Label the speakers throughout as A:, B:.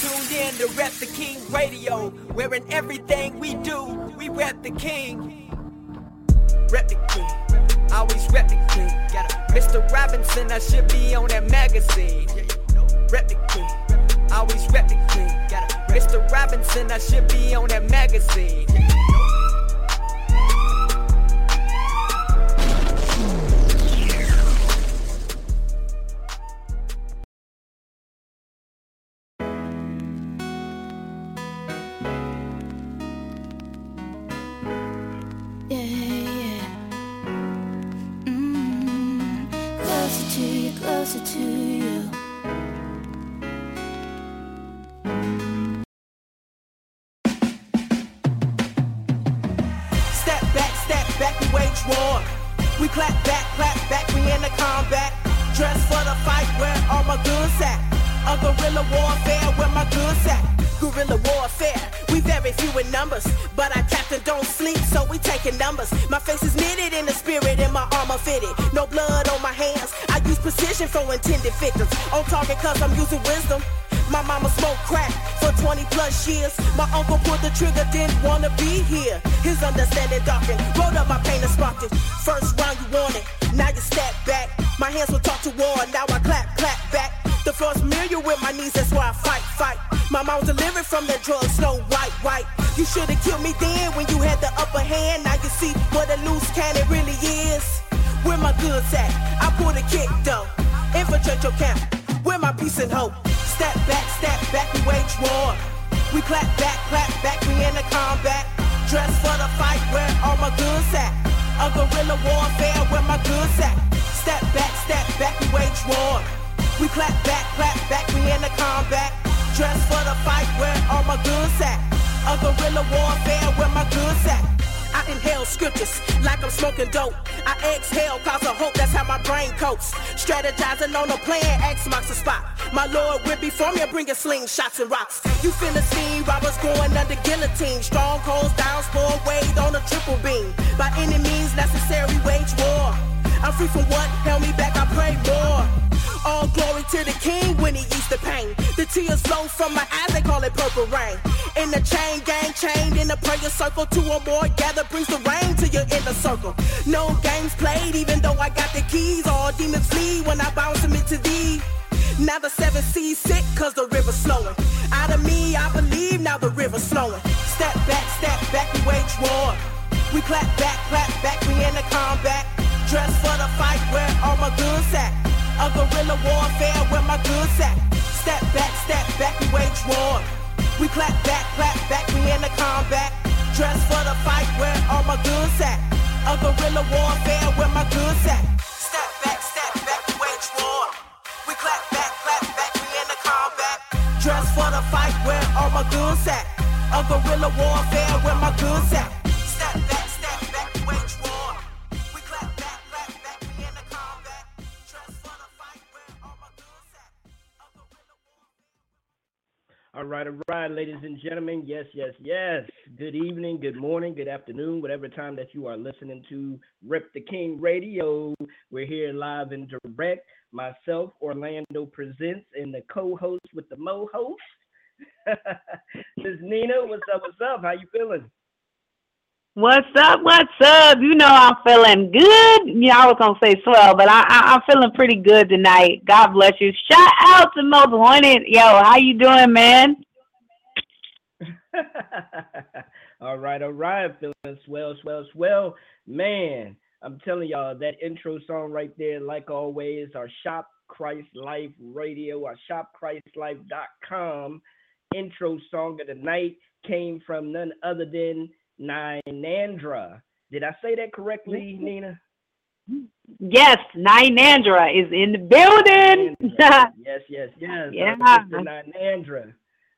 A: Tuned in to Rep the King Radio, where in everything we do, we rep the King. Rep the King, always rep the King. Mr. Robinson, I should be on that magazine. Rep the King, always rep the King. Mr. Robinson, I should be on that magazine. Going under guillotine. Strongholds down, spawn weight on a triple beam. By any means necessary, wage war. I'm free from what held me back, I pray more. All glory to the king when he eats the pain. The tears flow from my eyes, they call it purple rain. In the chain gang, chained in a prayer circle, two or more gather brings the rain to your inner circle. No games played, even though I got the keys. All demons flee when I bounce them into thee. Now the seven seas sick, cause the river's flowing. Clap back, clap back, we in the combat. Dress for the fight, where all my goods at? A guerrilla warfare, where my goods at? Step back, step back, we wage war. We clap back, clap back, we in the combat. Dress for the fight, where all my goods at? A guerrilla warfare, where my goods at? Step back, step back, we wage war. We clap back, clap back, we in the combat. Dress for the fight, where all my goods at? A guerrilla warfare, where my goods at? All
B: right, all right, ladies and gentlemen. Yes, yes, yes. Good evening, good morning, good afternoon, whatever time that you are listening to Rep the King Radio. We're here live and direct. Myself, Orlando Presents, and the co-host with the mo host. this is Nina. What's up? What's up? How you feeling?
C: What's up? What's up? You know I'm feeling good. Yeah, I was gonna say swell, but I, I I'm feeling pretty good tonight. God bless you. Shout out to Most Wanted. Yo, how you doing, man?
B: all right, all right. Feeling swell, swell, swell. Man, I'm telling y'all that intro song right there, like always, our Shop Christ Life Radio, our shopchristlife.com intro song of the night came from none other than Nyanandra. Did I say that correctly, Nina?
C: Yes, Nandra is in the building.
B: yes, yes, yes.
C: Yeah.
B: Nandra.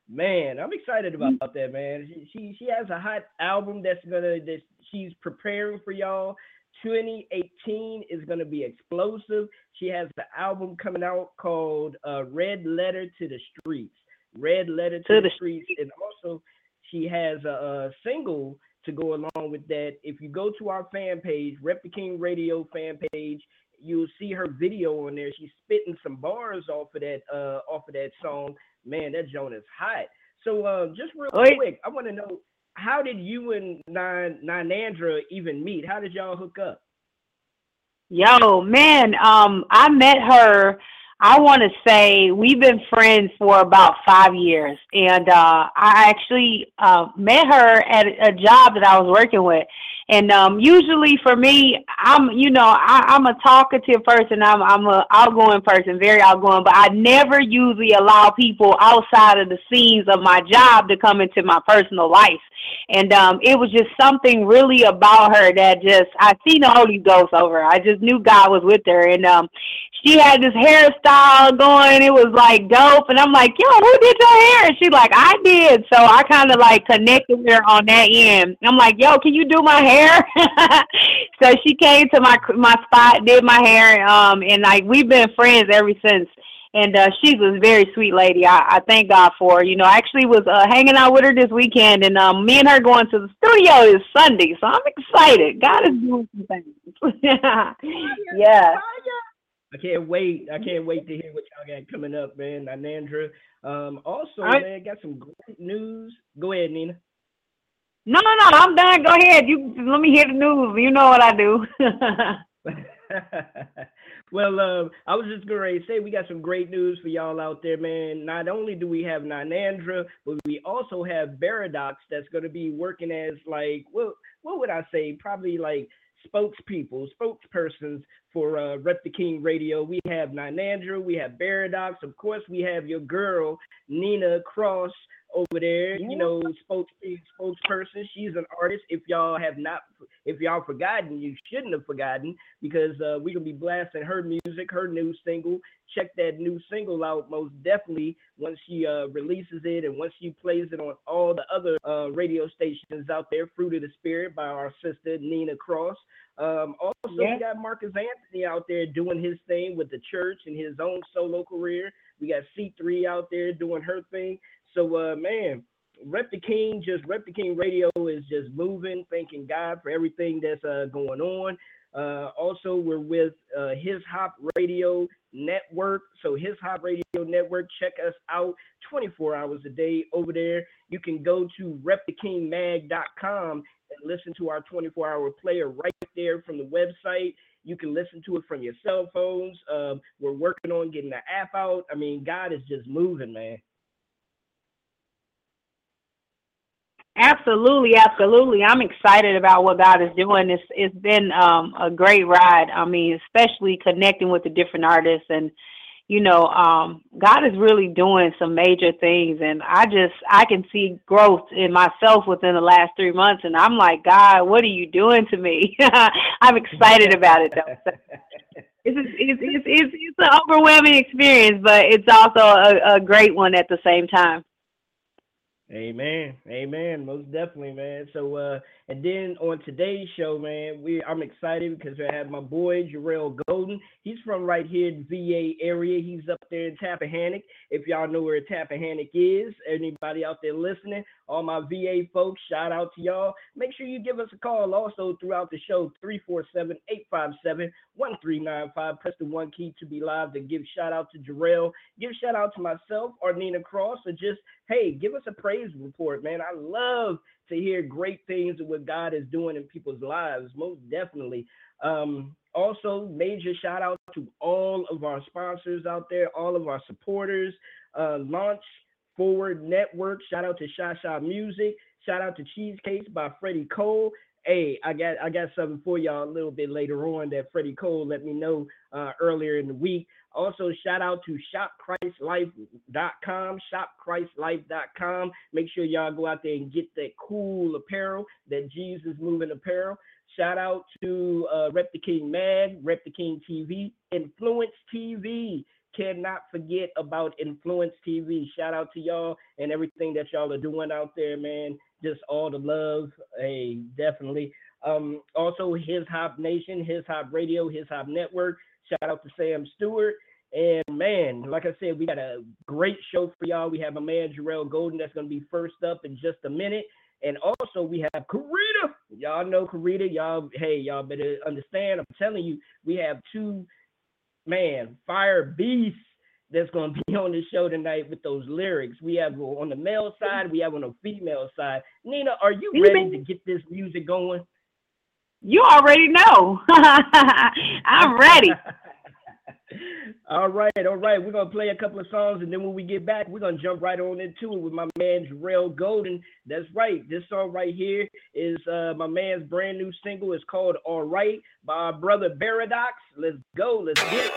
B: Man, I'm excited about that, man. She, she she has a hot album that's gonna that she's preparing for y'all. 2018 is gonna be explosive. She has the album coming out called uh, Red Letter to the Streets. Red Letter to,
C: To
B: the
C: the
B: Streets, and also she has a, a single to go along with that. If you go to our fan page, Rep the King Radio fan page, you'll see her video on there. She's spitting some bars off of that uh off of that song. Man, that joint is hot. So uh, just real
C: Oi.
B: quick, I want to know how did you and Nine Ninandra even meet? How did y'all hook up?
C: Yo, man, um, I met her. I want to say we've been friends for about five years, and uh, I actually uh, met her at a job that I was working with. And um, usually for me, I'm you know I, I'm a talkative person. I'm I'm a outgoing person, very outgoing. But I never usually allow people outside of the scenes of my job to come into my personal life. And um, it was just something really about her that just I seen the Holy Ghost over her. I just knew God was with her, and um, she had this hairstyle going. It was like dope, and I'm like, yo, who did your hair? And she's like, I did. So I kind of like connected with her on that end. I'm like, yo, can you do my hair? so she came to my my spot, did my hair, um, and like we've been friends ever since. And uh, she's a very sweet lady. I, I thank God for her. You know, I actually was uh, hanging out with her this weekend, and um, me and her going to the studio is Sunday, so I'm excited. God is doing some things. yeah.
B: I can't wait. I can't wait to hear what y'all got coming up, man. Ninandra. Um, also,
C: I-
B: man, got some great news. Go ahead, Nina.
C: No, no, no. I'm done. Go ahead. You let me hear the news. You know what I do.
B: well, uh, I was just going to say we got some great news for y'all out there, man. Not only do we have Ninandra, but we also have Paradox that's going to be working as like, well, what would I say? Probably like spokespeople, spokespersons for uh, Rep the King Radio. We have Ninandra, we have Paradox, of course, we have your girl Nina Cross over there. You know, spokes spokesperson. She's an artist. If y'all have not, if y'all forgotten, you shouldn't have forgotten because uh, we're gonna be blasting her music, her new single. Check that new single out most definitely once she uh, releases it and once she plays it on all the other uh, radio stations out there. Fruit of the Spirit by our sister Nina Cross. Um, also,
C: Yeah.
B: we got Marcus Anthony out there doing his thing with the church and his own solo career. We got C3 out there doing her thing. So, uh, man, Rep the King, just Rep the King Radio is just moving. Thanking God for everything that's uh, going on. Uh, also, we're with uh, His Hop Radio Network. So, His Hop Radio Network, check us out 24 hours a day over there. You can go to repthekingmag.com and listen to our 24 hour player right there from the website. You can listen to it from your cell phones. Um, we're working on getting the app out. I mean, God is just moving, man.
C: Absolutely, absolutely. I'm excited about what God is doing. It's it's been um, a great ride. I mean, especially connecting with the different artists and you know, um, God is really doing some major things and I just I can see growth in myself within the last three months and I'm like, God, what are you doing to me? I'm excited about it though. It's, it's, it's, it's, it's an overwhelming experience, but it's also a, a great one at the same time.
B: Amen. Amen. Most definitely, man. So uh and then on today's show, man, we I'm excited because I have my boy Jarrell Golden. He's from right here in VA area. He's up there in Tappahannock. If y'all know where Tappahannock is, anybody out there listening, all my VA folks, shout out to y'all. Make sure you give us a call also throughout the show, 347-857-1395. Press the one key to be live to give shout out to Jarrell. Give shout out to myself or Nina Cross or just hey, give us a praise report, man. I love to hear great things of what God is doing in people's lives, most definitely. Um, also, major shout out to all of our sponsors out there, all of our supporters. Uh, Launch Forward Network. Shout out to Shasha Music. Shout out to Cheesecakes by Freddie Cole. Hey, I got I got something for y'all a little bit later on that Freddie Cole let me know uh, earlier in the week. Also, shout out to shopchristlife.com, shopchristlife.com. Make sure y'all go out there and get that cool apparel, that Jesus moving apparel. Shout out to uh, Rep the King Mag, Rep the King TV, Influence TV. Cannot forget about Influence TV. Shout out to y'all and everything that y'all are doing out there, man. Just all the love. Hey, definitely. Um, also, His Hop Nation, His Hop Radio, His Hop Network. Shout out to Sam Stewart. And man, like I said, we got a great show for y'all. We have a man, Jarrell Golden, that's going to be first up in just a minute. And also we have Karita. Y'all know Karita. Y'all, hey, y'all better understand. I'm telling you, we have two man fire beasts that's gonna be on the show tonight with those lyrics. We have on the male side, we have on the female side. Nina, are you ready to get this music going?
C: You already know. I'm ready.
B: all right, all right. We're gonna play a couple of songs, and then when we get back, we're gonna jump right on into it with my man Jarrell Golden. That's right. This song right here is uh, my man's brand new single. It's called "All Right" by our brother Paradox. Let's go. Let's get it.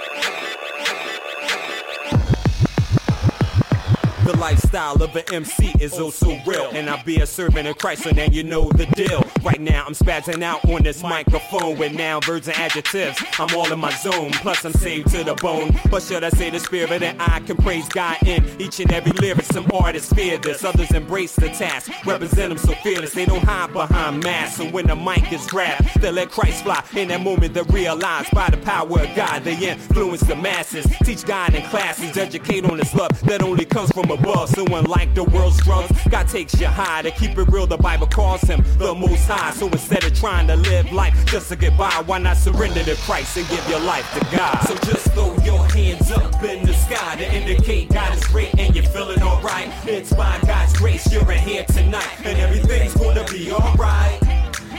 D: The lifestyle of an MC is oh so real. And I be a servant of Christ, so now you know the deal. Right now, I'm spazzing out on this microphone with now verbs and adjectives. I'm all in my zone, plus I'm saved to the bone. But should I say the spirit that I can praise God in each and every lyric? Some artists fear this, others embrace the task. Represent them so fearless, they don't hide behind masks. So when the mic is grabbed, they let Christ fly. In that moment, they realize by the power of God, they influence the masses. Teach God in classes, educate on this love that only comes from above. So unlike the world's drugs, God takes you high. To keep it real, the Bible calls him the most high. So instead of trying to live life just to get by, why not surrender to Christ and give your life to God? So just throw your hands up in the sky to indicate God is great and you're feeling alright. It's by God's grace you're in here tonight, and everything's gonna be alright.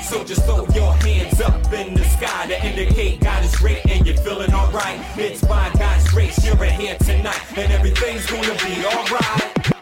D: So just throw your hands up in the sky to indicate God is great and you're feeling alright. It's by God's grace you're in here tonight, and everything's gonna be alright.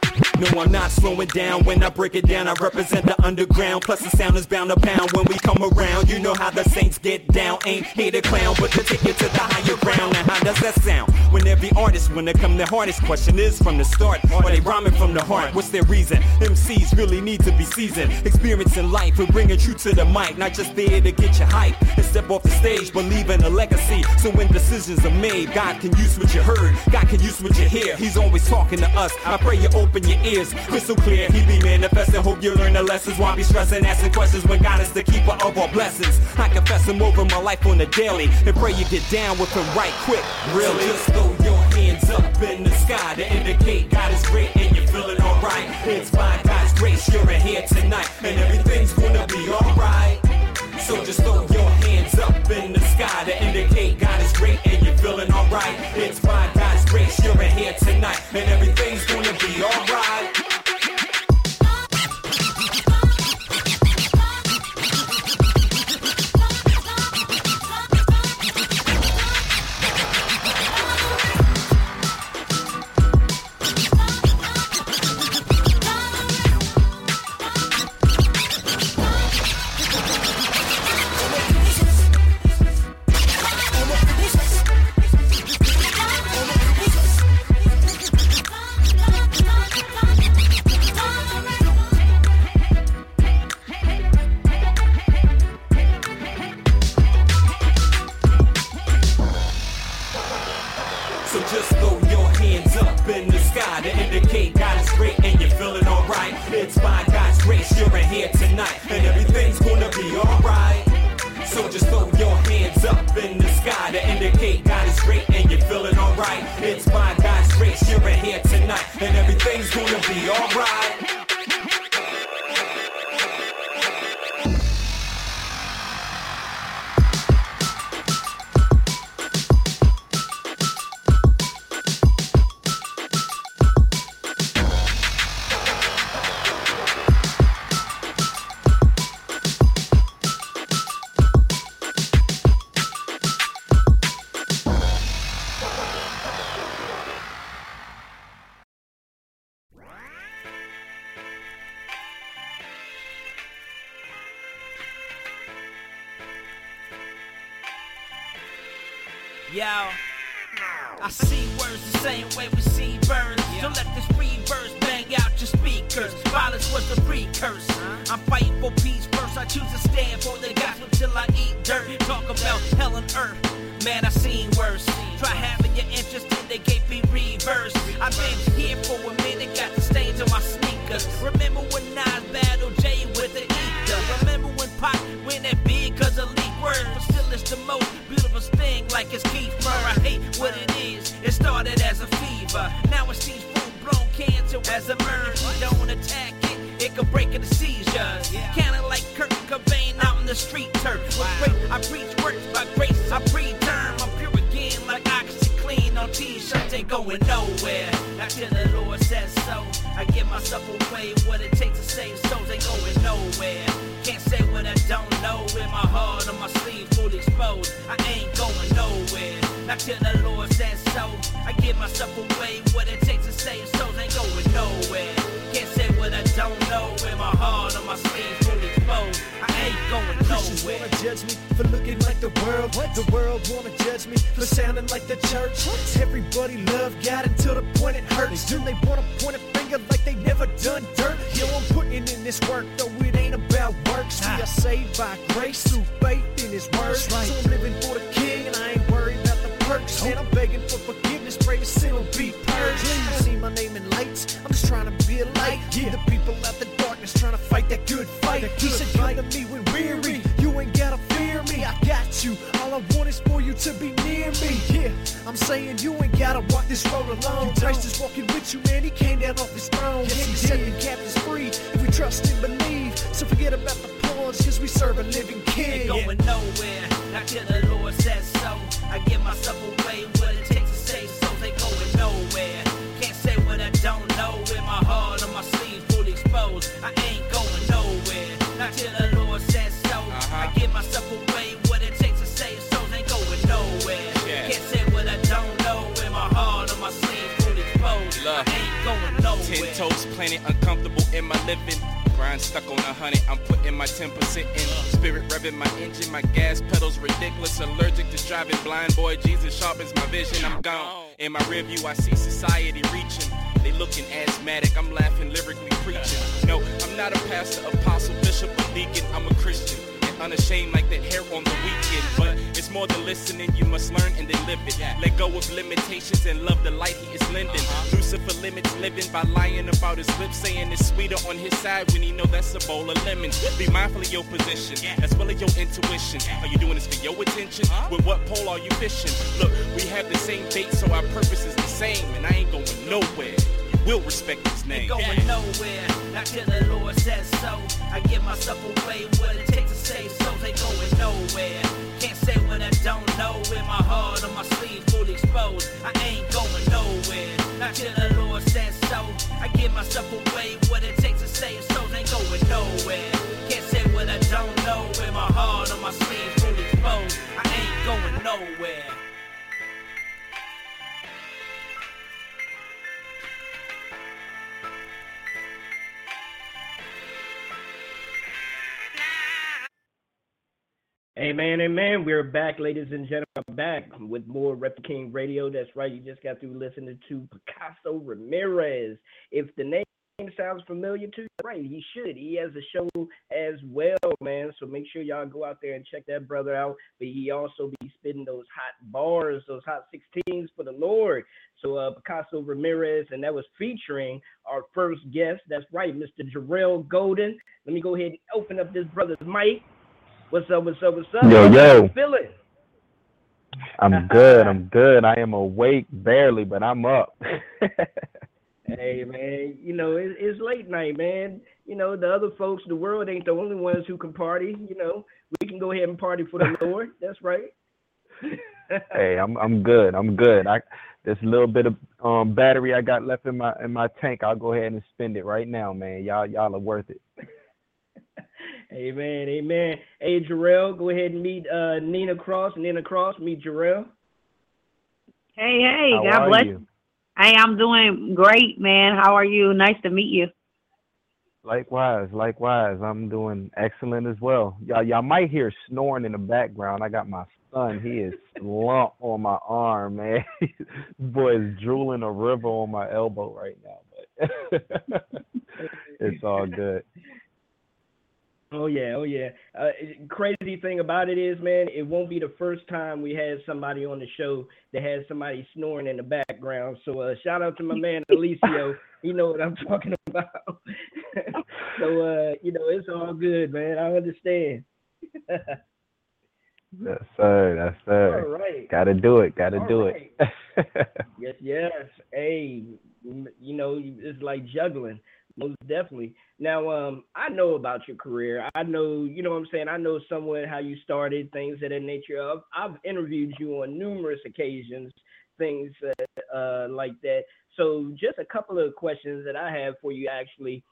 D: No, I'm not slowing down. When I break it down, I represent the underground. Plus, the sound is bound to pound when we come around. You know how the saints get down. Ain't here to clown, but to take it to the higher ground. And how does that sound? When every artist, when they come, the hardest question is from the start. Are they rhyming from the heart? What's their reason? MCs really need to be seasoned. Experiencing life and bringing truth to the mic. Not just there to get you hype and step off the stage, but leaving a legacy. So when decisions are made, God can use what you heard. God can use what you hear. He's always talking to us. I pray you open your ears crystal clear. He be manifesting. Hope you learn the lessons. Why be stressing, asking questions when God is the keeper of all blessings? I confess him over my life on the daily and pray you get down with him right quick. Really? So just throw your hands up in the sky to indicate God is great and you're feeling alright. It's by God's grace you're in here tonight and everything's gonna be alright. So just throw your hands up in the sky to indicate God is great and you're feeling alright. It's by God's grace you're in here tonight and everything's gonna be alright.
E: Turf. With I preach works by grace, I preterm. I'm pure again, like OxiClean on t-shirts, ain't going nowhere. Till the Lord says so. I give myself away, what it takes to save souls ain't going nowhere. Can't say what I don't know, with my heart on my sleeve, fully exposed. I ain't going nowhere. Not till the Lord says so. I give myself away, what it takes to save souls ain't going nowhere. Can't say what I don't know, with my heart on my sleeve, fully exposed. I ain't going
F: Christians
E: nowhere.
F: wanna judge me for looking like the world. What? The world wanna judge me for sounding like the church. Everybody love God until the point it hurts. Then they wanna point a finger like they never done dirt. Yo, I'm putting in this work, though it ain't about works. We are saved by grace through faith in His word. So I'm living for the King, and I ain't worried about perks. Man, I'm begging for forgiveness, pray the sin will be purged. I see my name in lights. I'm just trying to be a light. Yeah. The people out the darkness trying to fight that good fight. he said, "Come to me when weary. You ain't gotta fear me. I got you. All I want is for you to be near me. Yeah, I'm saying you ain't gotta walk this road alone. Christ is walking with you, man. He came down off his throne. Yes, he set the captives free if we trust and believe. So forget about the pawns, cause we serve a living king.
E: Ain't going nowhere. Not till the Lord says so. I give myself away. What it takes to save souls ain't going nowhere. Can't say what I don't know. With my heart on my sleeve, fully exposed. I ain't going nowhere. Not till the Lord nowhere.
G: Ten toes planted, uncomfortable in my living. Grind stuck on a hundred, I'm putting my 10% in. Spirit revving my engine, my gas pedals ridiculous. Allergic to driving blind, boy. Jesus sharpens my vision, I'm gone. In my rear view, I see society reaching. They looking asthmatic, I'm laughing, lyrically preaching. No, I'm not a pastor, apostle, bishop, or deacon, I'm a Christian. And unashamed like that hair on the weekend. But more than listening, you must learn and then live it. Let go of limitations and love the light he is lending. Uh-huh. Lucifer limits living by lying about his lips, saying it's sweeter on his side when he know that's a bowl of lemons. Be mindful of your position, as well as your intuition. Are you doing this for your attention? With what pole are you fishing? Look, we have the same fate, so our purpose is the same, and I ain't going nowhere. Will respect his name.
E: Ain't going nowhere. Not till the Lord says so. I give myself away. What it takes to save souls ain't going nowhere. Can't say what I don't know. With my heart on my sleeve, fully exposed. I ain't going nowhere. Not till the Lord says so. I give myself away. What it takes to save souls ain't going nowhere. Can't say what I don't know. With my heart on my sleeve, fully exposed. I ain't going nowhere.
B: Amen, amen. We're back, ladies and gentlemen. Back with more Rep King Radio. That's right. You just got through listening to Picasso Ramirez. If the name sounds familiar to you, right, he should. He has a show as well, man. So make sure y'all go out there and check that brother out. But he also be spitting those hot bars, those hot 16s for the Lord. So uh, Picasso Ramirez, and that was featuring our first guest. That's right, Mr. Jarrell Golden. Let me go ahead and open up this brother's mic. What's up? What's up? What's up?
H: Yo,
B: How
H: yo.
B: you feeling?
H: I'm good. I'm good. I am awake barely, but I'm up.
B: Hey man, you know it, it's late night, man. You know the other folks, the world ain't the only ones who can party. You know we can go ahead and party for the Lord. That's right.
H: hey, I'm I'm good. I'm good. I this little bit of um battery I got left in my in my tank. I'll go ahead and spend it right now, man. Y'all y'all are worth it.
B: Amen, amen. Hey Jarrell, go ahead and meet uh, Nina Cross. Nina Cross, meet Jarrell.
C: Hey, hey,
H: How
C: God
H: are
C: bless.
H: you?
C: Hey, I'm doing great, man. How are you? Nice to meet you.
H: Likewise, likewise. I'm doing excellent as well. Y'all y'all might hear snoring in the background. I got my son. He is slumped on my arm, man. Boy is drooling a river on my elbow right now. But it's all good.
B: Oh yeah, oh yeah. Uh, crazy thing about it is, man, it won't be the first time we had somebody on the show that has somebody snoring in the background. So uh, shout out to my man Alicio. he know what I'm talking about. so uh, you know, it's all good, man. I understand.
H: yes, sir. Yes, sir.
B: All right.
H: Gotta do it. Gotta
B: All
H: do
B: right.
H: it.
B: Yes, yes. Hey, you know, it's like juggling, most definitely. Now, um, I know about your career. I know, you know what I'm saying? I know somewhat how you started, things of that nature. I've, I've interviewed you on numerous occasions, things uh, uh, like that. So, just a couple of questions that I have for you actually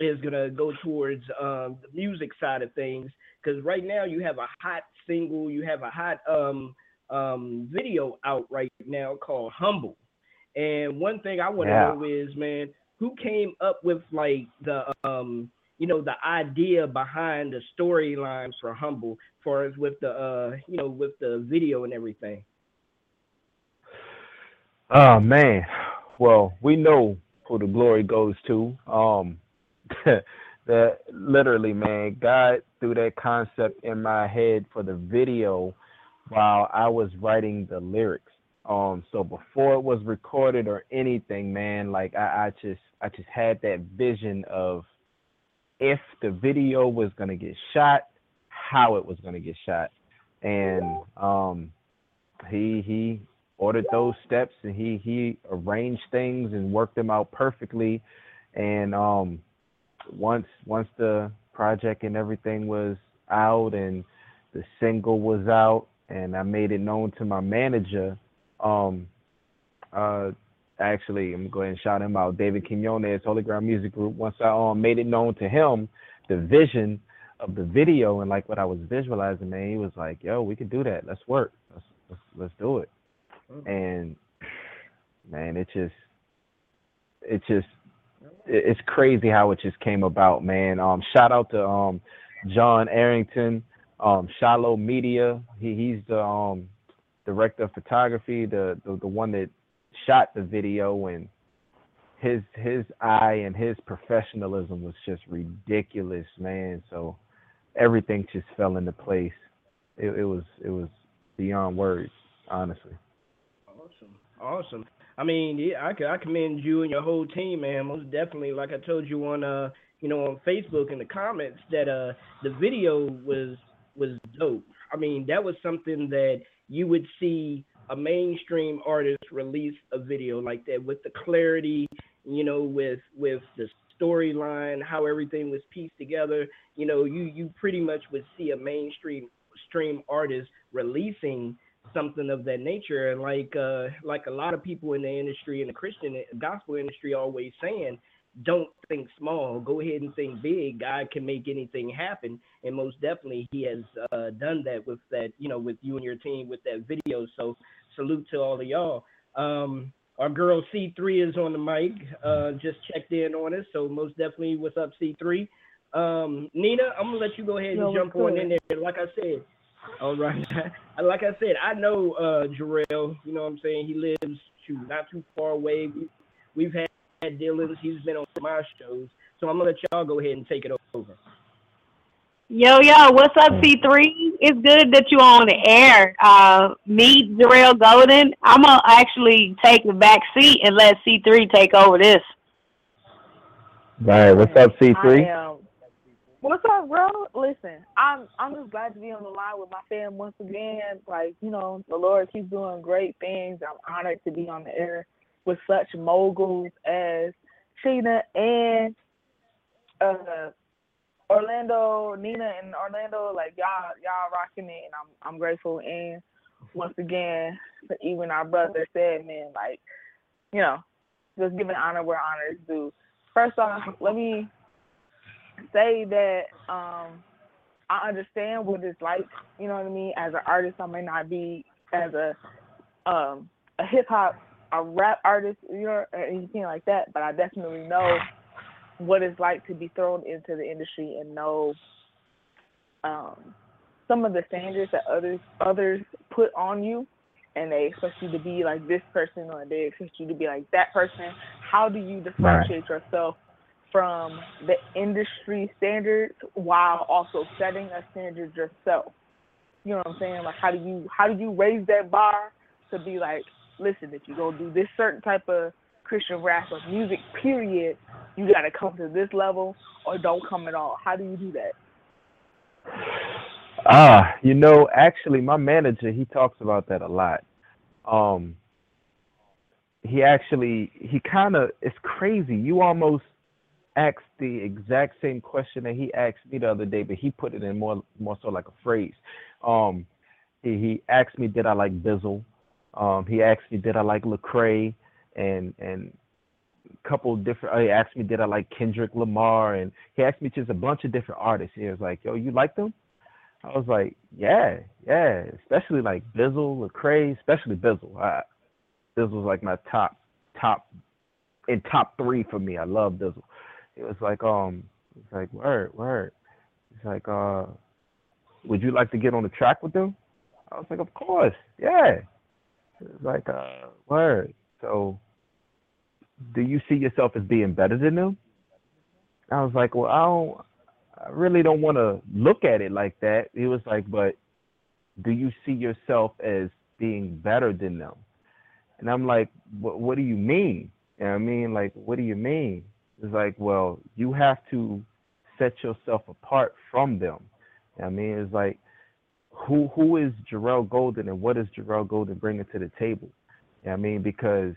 B: is gonna go towards um, the music side of things because right now you have a hot single, you have a hot um, um, video out right now called Humble. And one thing I want to
H: Yeah.
B: know is, man, who came up with like the um, you know, the idea behind the storylines for Humble, far as with the uh, you know, with the video and everything.
H: Oh man. Well, we know who the glory goes to. Um that literally, man, God threw that concept in my head for the video while I was writing the lyrics. Um so before it was recorded or anything, man, like I, I just I just had that vision of if the video was gonna get shot, how it was gonna get shot. And um he he ordered those steps and he he arranged things and worked them out perfectly and um once once the project and everything was out and the single was out and I made it known to my manager um uh actually I'm going to shout him out. David Quinones Holy Ground Music Group. Once I um made it known to him the vision of the video and like what I was visualizing man he was like yo we can do that. Let's work. Let's let's, let's do it. And man, it just, it just, it's crazy how it just came about, man. Um, shout out to um, John Arrington, um, Shallow Media. He he's the um, director of photography, the, the the one that shot the video, and his his eye and his professionalism was just ridiculous, man. So everything just fell into place. It, it was it was beyond words, honestly.
B: Awesome, awesome. I mean, yeah, I, I commend you and your whole team, man. Most definitely, like I told you on uh, you know, on Facebook in the comments that uh, the video was was dope. I mean, that was something that you would see a mainstream artist release a video like that with the clarity, you know, with with the storyline, how everything was pieced together. You know, you you pretty much would see a mainstream stream artist releasing something of that nature and like uh like a lot of people in the industry in the christian gospel industry always saying don't think small. Go ahead and think big. God can make anything happen. And most definitely he has uh done that with that you know with you and your team with that video. So salute to all of y'all. Um our girl c3 is on the mic. Uh just checked in on us. So most definitely what's up c3 um nina i'm gonna let you go ahead and jump on
I: good?
B: in there. Like i said all right. like I said, I know uh Jarrell, you know what I'm saying? He lives shoot, not too far away. We've had, had dealings. He's been on my shows. So I'm gonna let y'all go ahead and take it over.
C: Yo, yo, what's up, C3? It's good that you're on the air. Uh, meet Jarrell Golden. I'm going to actually take the back seat and let C3 take over this.
H: All right, What's up, C3?
I: I am. What's up, bro? Listen, I'm I'm just glad to be on the line with my fam once again. Like, you know, the Lord keeps doing great things. I'm honored to be on the air with such moguls as Sheena and uh Orlando, Nina and Orlando, like y'all y'all rocking it and I'm I'm grateful and once again even our brother said, man, like, you know, just giving honor where honor is due. First off, let me say that um I understand what it's like, you know what I mean? As an artist I may not be as a um a hip hop a rap artist, you know, or anything like that, but I definitely know what it's like to be thrown into the industry and know um some of the standards that others others put on you and they expect you to be like this person or they expect you to be like that person. How do you differentiate yourself from the industry standards while also setting a standard yourself. You know what I'm saying? Like how do you how do you raise that bar to be like, listen, if you're gonna do this certain type of Christian rap or music, period, you gotta come to this level or don't come at all. How do you do that?
H: Ah, you know, actually, my manager he talks about that a lot. Um, he actually he kind of it's crazy. You almost asked the exact same question that he asked me the other day, but he put it in more more so like a phrase. Um, he, he asked me, did I like Bizzle? Um, he asked me, did I like Lecrae? And and a couple different. Uh, he asked me, did I like Kendrick Lamar? And he asked me just a bunch of different artists. He was like, yo, you like them? I was like, yeah, yeah, especially like Bizzle, Lecrae, especially Bizzle. I, Bizzle's like my top, top, in top three for me. I love Bizzle. It was like, um, it's like word, word. It's like, uh, would you like to get on the track with them? I was like, of course, yeah. Like, uh, word. So, do you see yourself as being better than them? I was like, well, I don't. I really don't want to look at it like that. He was like, but do you see yourself as being better than them? And I'm like, what, what do you mean? And I mean, like, what do you mean? It's like, well, you have to set yourself apart from them. I mean, it's like, who who is Jarrell Golden and what is Jarrell Golden bringing to the table? You know I mean, because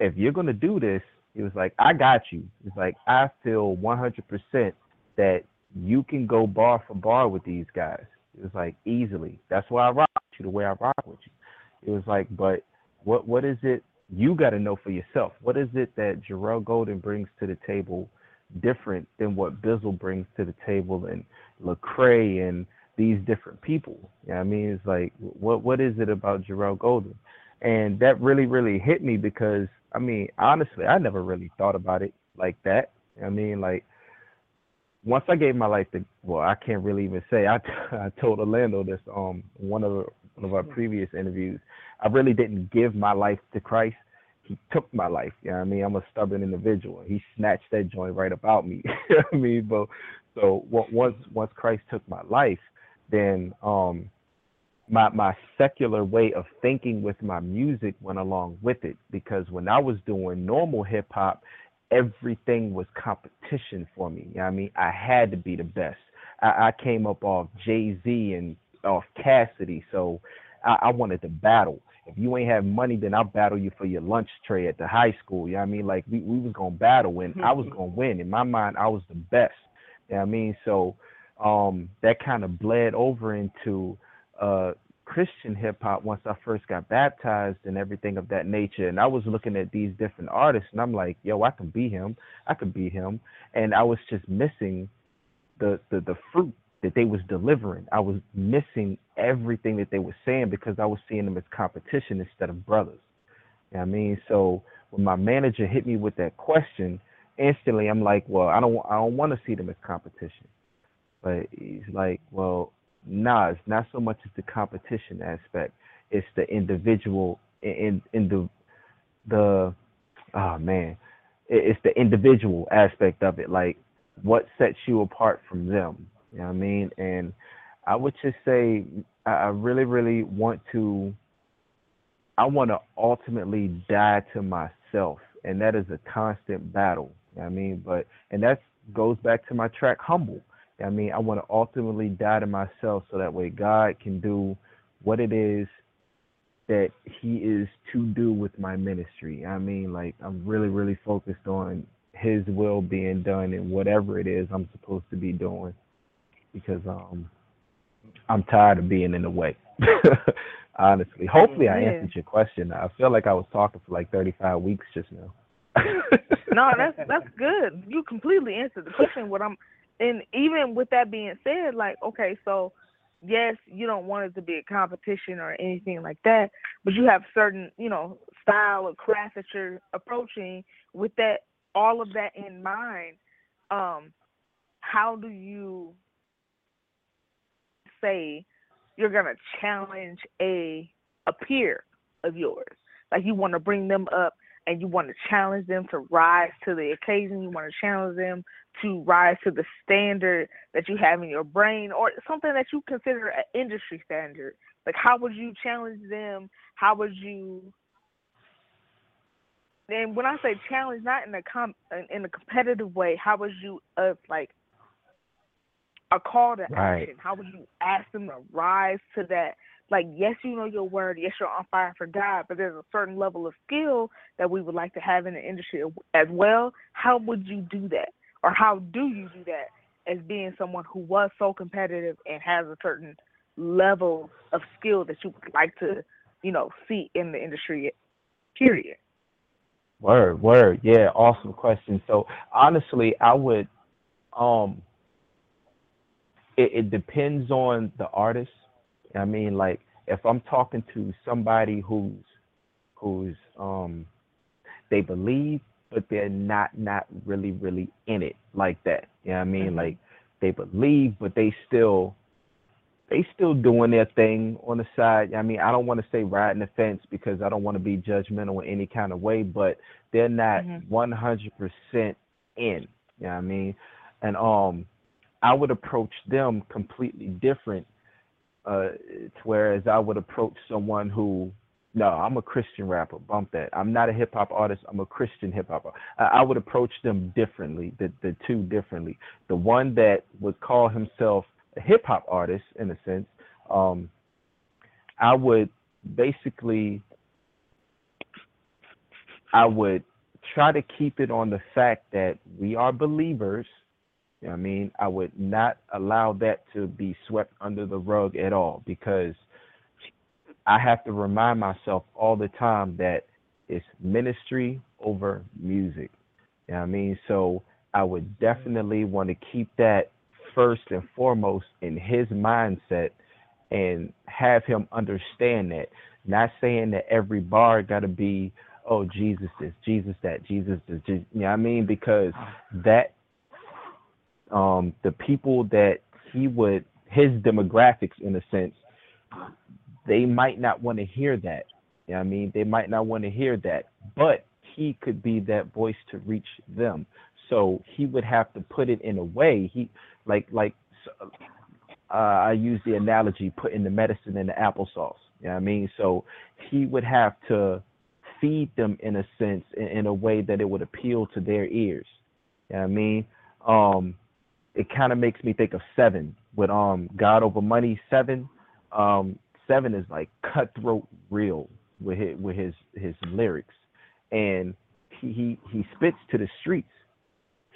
H: if you're gonna do this, it was like, I got you. It's like I feel 100% that you can go bar for bar with these guys. It was like easily. That's why I rock with you the way I rock with you. It was like, but what what is it you got to know for yourself? What is it that Jarrell Golden brings to the table different than what Bizzle brings to the table and Lecrae and these different people? You know I mean, it's like what what is it about Jarrell Golden? And that really really hit me because I mean, honestly, I never really thought about it like that. I mean, like once I gave my life to well, I can't really even say I I told Orlando this um one of one of our previous interviews. I really didn't give my life to Christ. He took my life. You know I mean? I'm a stubborn individual. He snatched that joint right about me. you know what I mean? But so once once Christ took my life, then um my my secular way of thinking with my music went along with it because when I was doing normal hip hop, everything was competition for me. You know what I mean? I had to be the best. I, I came up off Jay Z and off Cassidy, so I, I wanted to battle. If you ain't have money, then I'll battle you for your lunch tray at the high school. You know what I mean? Like we, we was gonna battle and I was gonna win. In my mind, I was the best. You know what I mean? So um that kind of bled over into uh Christian hip hop once I first got baptized and everything of that nature. And I was looking at these different artists and I'm like, yo, I can be him. I could be him. And I was just missing the the, the fruit that they was delivering. I was missing everything that they were saying because I was seeing them as competition instead of brothers. You know what I mean? So when my manager hit me with that question, instantly I'm like, well, I don't I don't want to see them as competition. But he's like, well, nah, it's not so much as the competition aspect. It's the individual in in the the oh man, it's the individual aspect of it. Like what sets you apart from them. You know what I mean? And I would just say I really, really want to I want to ultimately die to myself. And that is a constant battle. You know what I mean? But and that goes back to my track Humble. I mean, I want to ultimately die to myself so that way God can do what it is that He is to do with my ministry. I mean, like, I'm really, really focused on His will being done and whatever it is I'm supposed to be doing because um, I'm tired of being in the way. Honestly, hopefully, I answered your question. I feel like I was talking for like 35 weeks just now.
I: no, that's that's good. You completely answered the question. What I'm and even with that being said, like, okay, so yes, you don't want it to be a competition or anything like that, but you have certain, you know, style or craft that you're approaching with that all of that in mind. Um, how do you say you're gonna challenge a a peer of yours? Like you want to bring them up and you want to challenge them to rise to the occasion. You want to challenge them to rise to the standard that you have in your brain or something that you consider an industry standard. Like, how would you challenge them? How would you and when I say challenge, not in a com in a competitive way, how would you uh like a call to
H: Right.
I: action? How would you ask them to rise to that? Like, yes, you know your word. Yes, you're on fire for God, but there's a certain level of skill that we would like to have in the industry as well. How would you do that, or how do you do that as being someone who was so competitive and has a certain level of skill that you would like to, you know, see in the industry? Period.
H: Word, word. Yeah, awesome question. So honestly, I would um it, it depends on the artist. I mean, like if I'm talking to somebody who's who's um they believe but they're not not really really in it like that. You know what I mean? Like they believe but they still they still doing their thing on the side. I mean, I don't want to say riding the fence because I don't want to be judgmental in any kind of way, but they're not
I: Mhm.
H: 100% in. You know what I mean? And um, I would approach them completely different, uh, whereas I would approach someone who, no, I'm a Christian rapper. Bump that. I'm not a hip hop artist. I'm a Christian hip hop. I, I would approach them differently. The the two differently. The one that would call himself a hip hop artist in a sense, um, I would basically I would try to keep it on the fact that we are believers. You know I mean, I would not allow that to be swept under the rug at all because I have to remind myself all the time that it's ministry over music. You know what I mean? So I would definitely want to keep that first and foremost in his mindset and have him understand that. Not saying that every bar got to be, oh, Jesus this, Jesus that, Jesus this, you know what I mean? Because that, um, the people that he would, his demographics in a sense, they might not want to hear that. You know I mean? They might not want to hear that, but he could be that voice to reach them. So he would have to put it in a way he like like uh, I use the analogy putting the medicine in the applesauce. You know what I mean? So he would have to feed them in a sense in, in a way that it would appeal to their ears. You know what I mean? Um it kind of makes me think of Sevin with um God over money Sevin. Um Sevin is like cutthroat real with his with his his lyrics. And he he, he spits to the streets.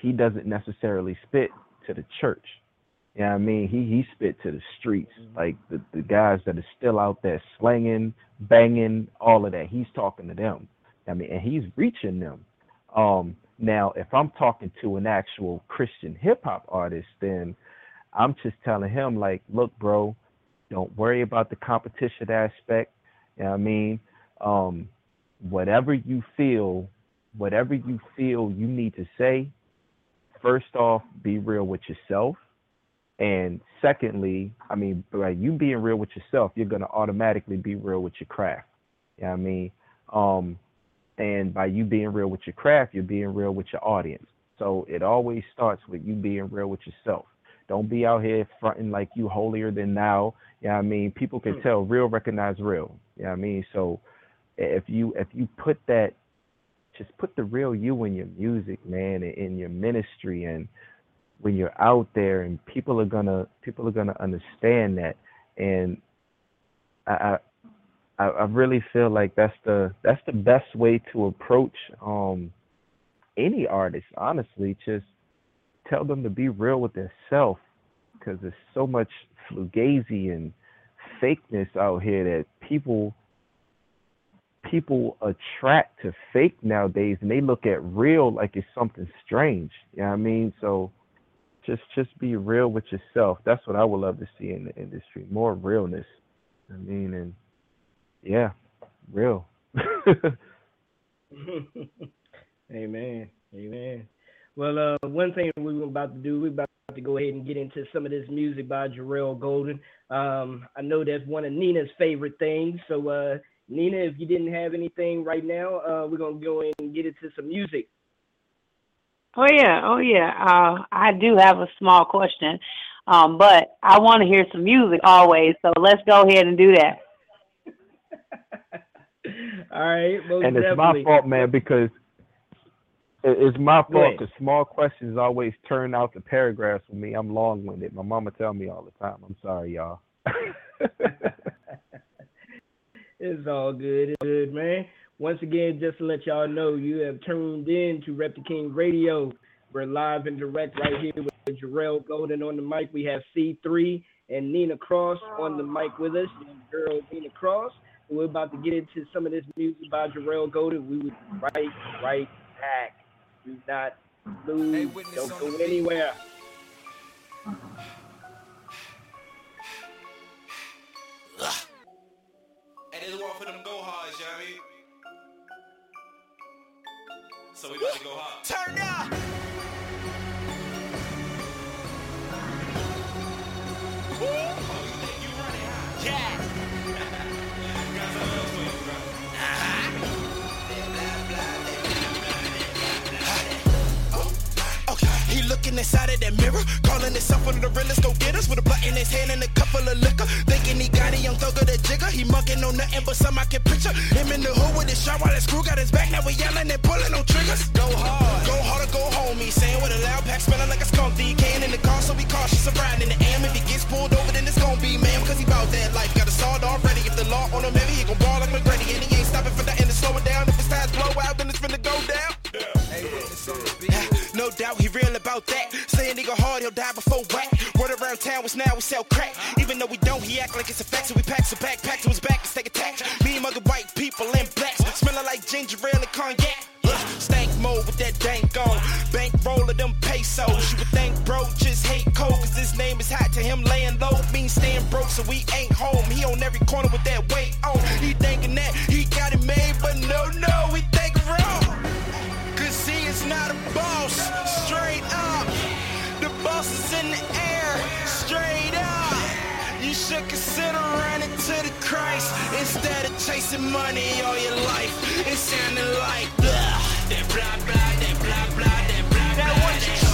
H: He doesn't necessarily spit to the church. You know what I mean? He he spit to the streets, like the, the guys that are still out there slanging, banging, all of that. He's talking to them. I mean, and he's reaching them. Um, now, if I'm talking to an actual Christian hip hop artist, then I'm just telling him like, look, bro, don't worry about the competition aspect. You know what I mean? Um, whatever you feel, whatever you feel you need to say, first off, be real with yourself. And secondly, I mean, by you being real with yourself, you're gonna automatically be real with your craft. You know what I mean? Um, and by you being real with your craft, you're being real with your audience. So it always starts with you being real with yourself. Don't be out here fronting like you holier than thou. You know what I mean? People can tell real recognize real. You know what I mean? So if you if you put that just put the real you in your music, man, and in your ministry and when you're out there and people are gonna people are gonna understand that and I I I really feel like that's the that's the best way to approach um any artist, honestly, just tell them to be real with themselves because there's so much fugazi and fakeness out here that people people attract to fake nowadays and they look at real like it's something strange. You know what I mean? So just just be real with yourself. That's what I would love to see in the industry. More realness. I mean and yeah, real.
B: Amen. Amen. Well, uh, one thing we were about to do, we're about to go ahead and get into some of this music by Jarrell Golden. Um, I know that's one of Nina's favorite things, so uh, Nina, if you didn't have anything right now, uh, we're gonna go in and get into some music.
C: Oh yeah, oh yeah. Uh, I do have a small question, um, but I want to hear some music always. So let's go ahead and do that.
B: All right, most
H: and it's
B: definitely.
H: my fault, man, because it- it's my fault because small questions always turn out the paragraphs for me. I'm long-winded. My mama tell me all the time. I'm sorry, y'all.
B: It's all good. It's good, man. Once again, just to let y'all know, you have tuned in to Rep the King Radio. We're live and direct right here with Jarrell Golden on the mic. We have C3 and Nina Cross on the mic with us. Girl Nina Cross. We're about to get into some of this music by Jarrell Golden. We will be right, right back. Do not lose. Don't go anywhere.
J: And this one for them go hards, you know what I mean? So we about to go hard. Turn up!
G: Looking inside of that mirror, calling himself one of the realest go getters with a blunt in his hand and a couple of liquor. Thinking he got a young thug of the jigger. He mucking on nothing but some I can picture. Him in the hood with his shot while that screw got his back. Now we yelling and pulling on triggers. Go hard, go hard or go home. He saying with a loud pack, smelling like a skunk. Can in the car, so be cautious of riding in the AM. If he gets pulled over, then it's gonna be man, cause he bout that life. Got a sword already. If the law on him heavy, he gon' ball like McGrady. And he ain't stopping for nothing to slow it down. If his tires blow out, then it's finna go down. No doubt he real about that. Say a nigga hard, he'll die before whack. Word around town was now we sell crack. Even though we don't, he act like it's a fact. So we pack some backpack to his back and stay attached. Me and mugger white people and blacks. Smelling like ginger ale and cognac. Stank mode with that dank on. Bank roll of them pesos. You would think bro just hate cold. Cause his name is hot to him laying low. Means staying broke so we ain't home. He on every corner with that weight on. He thinking that he got it made, but no, no, he not a boss, straight up. The boss is in the air, straight up. You should consider running to the Christ instead of chasing money all your life. It sounded like blah, that blah blah, that blah blah, that blah blah. That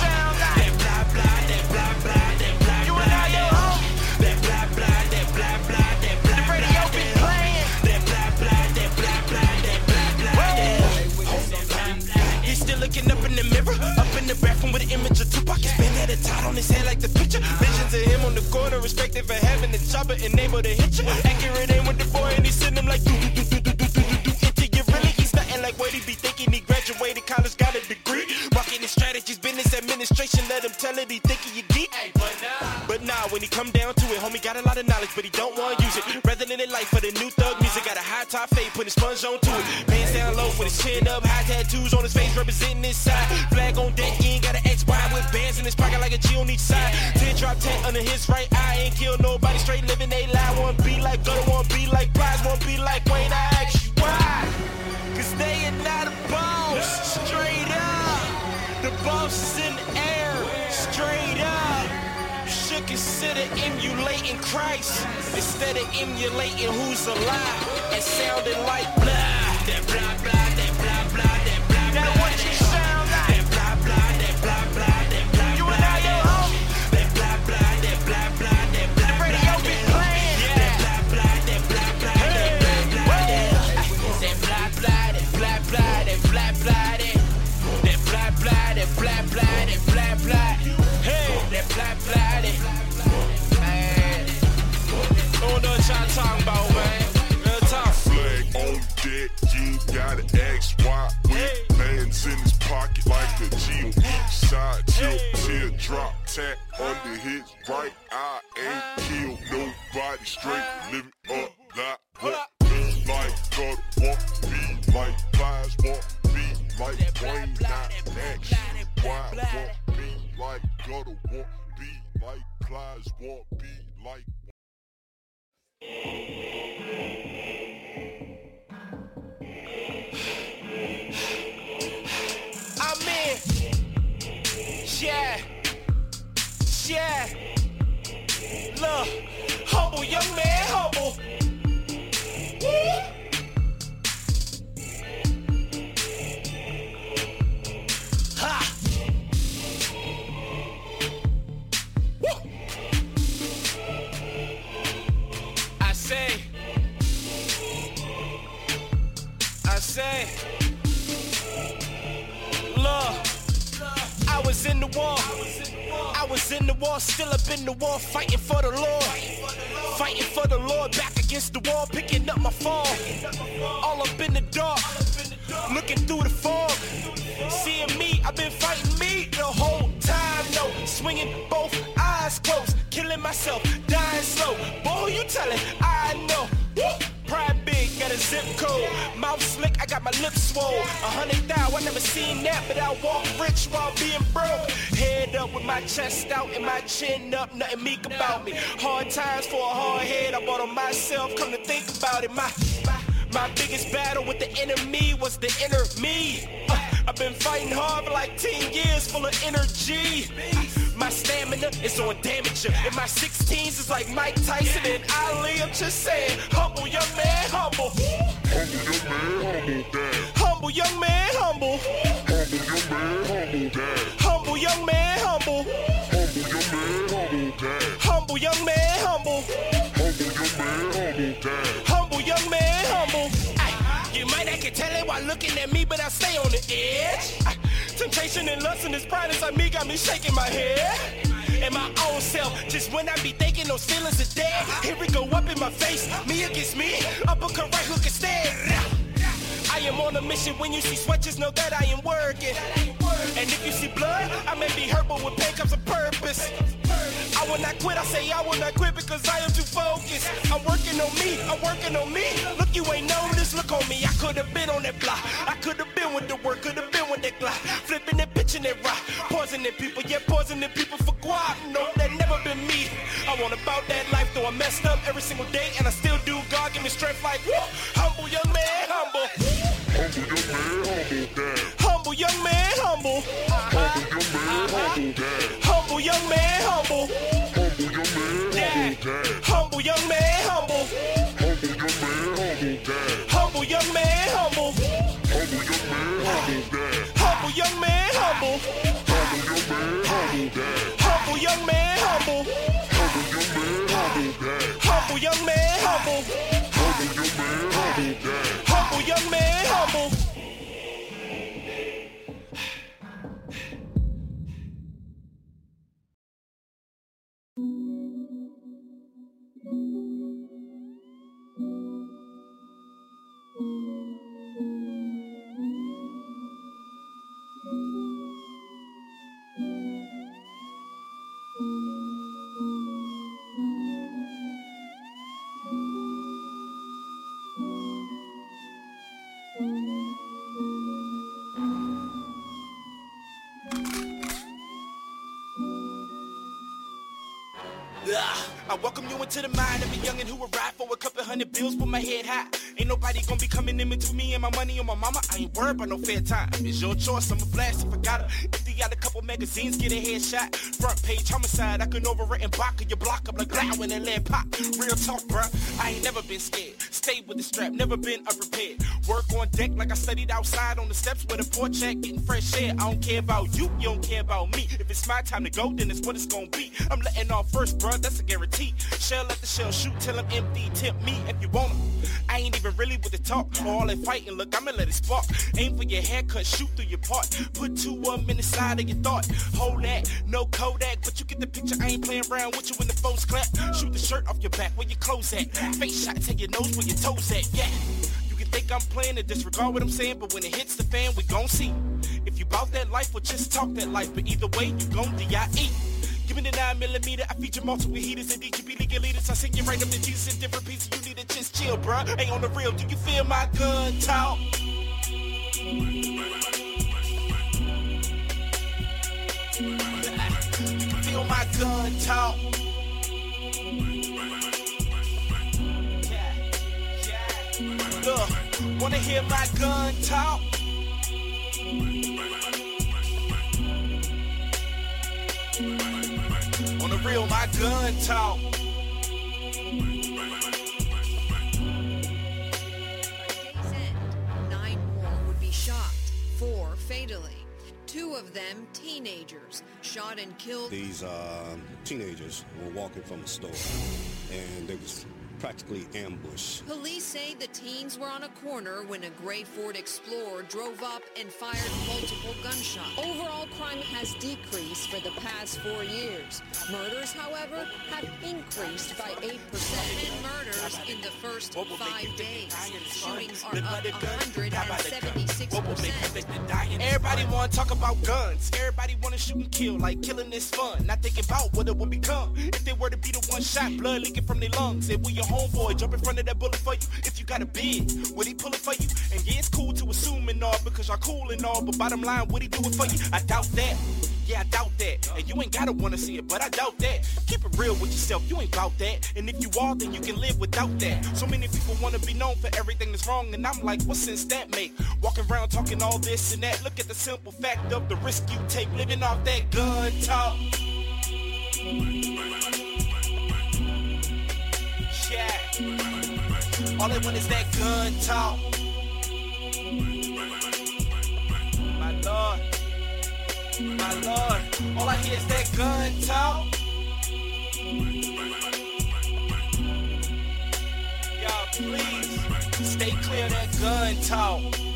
G: looking up in the mirror, up in the bathroom with an image of Tupac. His been had a tot on his head like the picture. Visions of him on the corner, respected for having the chopper and able to hit you. Accurate aim with the boy, and he send him like do do do do do do do do. Into you really, he's nothing like what he be thinking. He graduated college, got a degree. Marketing strategies, business administration. Let him tell it, he thinking you geek. but nah, but nah, when he come down to it, homie got a lot of knowledge, but he don't want to use it. Rather than it life for the new thug music, got a high top fade, putting sponge on to it. Low with his chin up, high tattoos on his face, representing his side. Flag on deck, he ain't got an X wide with bands in his pocket like a G on each side. Ten drop ten under his right eye, ain't kill nobody, straight living they lie. One be like gutter, one be like prize, one be like Wayne. I ask you why? Cause they are not a boss, straight up. The boss is in the air, straight up. You should consider emulating Christ instead of emulating who's alive. and sounding like blah, that blah, blah myself, come to think about it. My, my biggest battle with the enemy was the inner me. Uh, I've been fighting hard for like 10 years, full of energy. My stamina is on damage. and my 16s, is like Mike Tyson and Ali. I'm just saying, And lust and this pride inside me got me shaking my head. And my own self, just when I be thinking those feelings are dead. Here we go up in my face, me against me, uppercut right hook instead. I am on a mission. When you see switches, know that I am working. And if you see blood, I may be hurt, but with pain comes a purpose. I will not quit. I say I will not quit because I am too focused. I'm working on me. I'm working on me. Look, you ain't noticed. Look on me. I could have been on that block. I could have been with the work. Could have been with that glock. Flipping Poisoning people. Yeah, poisoning people for guap. No, that never been me. I want about that life, though I messed up every single day, and I still do. God give me strength like woo. Man, into the mind of a youngin' who ride for a couple hundred bills with my head high. Ain't nobody gonna be coming in between me and my money on my mama. I ain't worried about no fair time. It's your choice, I'm a blast if I got her. If they got a couple magazines, get a headshot. Front page homicide, I can overwrite and block your block up like blow when that pop. Real talk, bruh. I ain't never been scared. Stay with the strap, never been unprepared. Work on deck like I studied outside on the steps with a porch check, getting fresh air. I don't care about you, you don't care about me. If it's my time to go, then it's what it's gonna be. I'm letting off first, bruh, that's a guarantee. Shell let the shell shoot till I'm empty. Tempt me if you want 'em. I ain't even really with the talk. All that fighting, look, I'ma let it spark. Aim for your haircut, shoot through your part. Put two 'em in the side of your thought. Hold that, no Kodak, but you get the picture. I ain't playing around with you when the folks clap. Shoot the shirt off your back, where your clothes at. Face shot, take your nose where your toes at. Yeah. You can think I'm playing and disregard what I'm saying, but when it hits the fan, we gon' see. If you bout that life, or just talk that life, but either way, you gon' D.I.E. Give me the 9 millimeter, I feature multiple heaters and DGB league leaders. I sing you right up to Jesus in different pieces. You need to chill, bruh. Ain't on the real, do you feel my gun talk? Feel my gun talk. Look, wanna hear my gun talk? On the real, my gun talk.
K: Fatally. Two of them teenagers, shot and killed.
L: These uh, teenagers were walking from a store, and they was
M: practically ambushed.
K: Police say the teens were on a corner when a gray Ford Explorer drove up and fired multiple gunshots. Overall crime has decreased for the past four years. Murders, however, have increased by 8% and murders in the first five days. Shootings are up 176%.
G: Everybody wanna talk about guns. Everybody wanna shoot and kill, like killing is fun. Not thinking about what it would become if they were to be the one shot, blood leaking from their lungs. If we your homeboy, jump in front of that bullet for you. If you got a bid, would he pull it for you? And yeah, it's cool to assume and all because y'all cool and all, but bottom line, would he do it for you? I doubt that. Yeah, I doubt that. And you ain't gotta wanna see it, but I doubt that. Keep it real with yourself, you ain't bout that. And if you are, then you can live without that. So many people wanna be known for everything that's wrong, and I'm like, what sense that make? Walking around talking all this and that. Look at the simple fact of the risk you take, living off that gun talk. Yeah. All I want is that gun talk. My lord. My lord. All I hear is that gun talk. Y'all, please stay clear of that gun talk.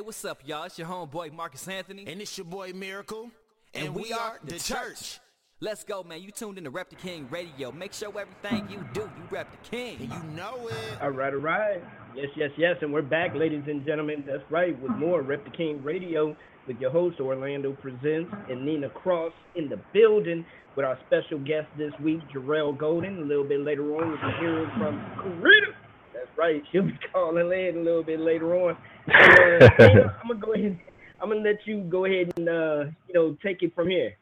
N: Hey, what's up, y'all? It's your homeboy Marcus Anthony.
O: And it's your boy Miracle.
N: And,
O: And
N: we,
O: we
N: are
O: are
N: the
O: the
N: church.
O: church.
N: Let's go, man. You tuned in to Rep the King Radio. Make sure everything you do, you rep the king.
O: And you know it.
B: All right, all right. Yes, yes, yes. And we're back, ladies and gentlemen. That's right, with more Rep the King Radio with your host, Orlando Presents, and Nina Cross in the building with our special guest this week, Jarrell Golden. A little bit later on, we'll be hearing from Karita. That's right. She'll be calling in a little bit later on. And, uh, Nina, I'm going to go ahead. I'm going to let you go ahead and, uh, you know, take it from here.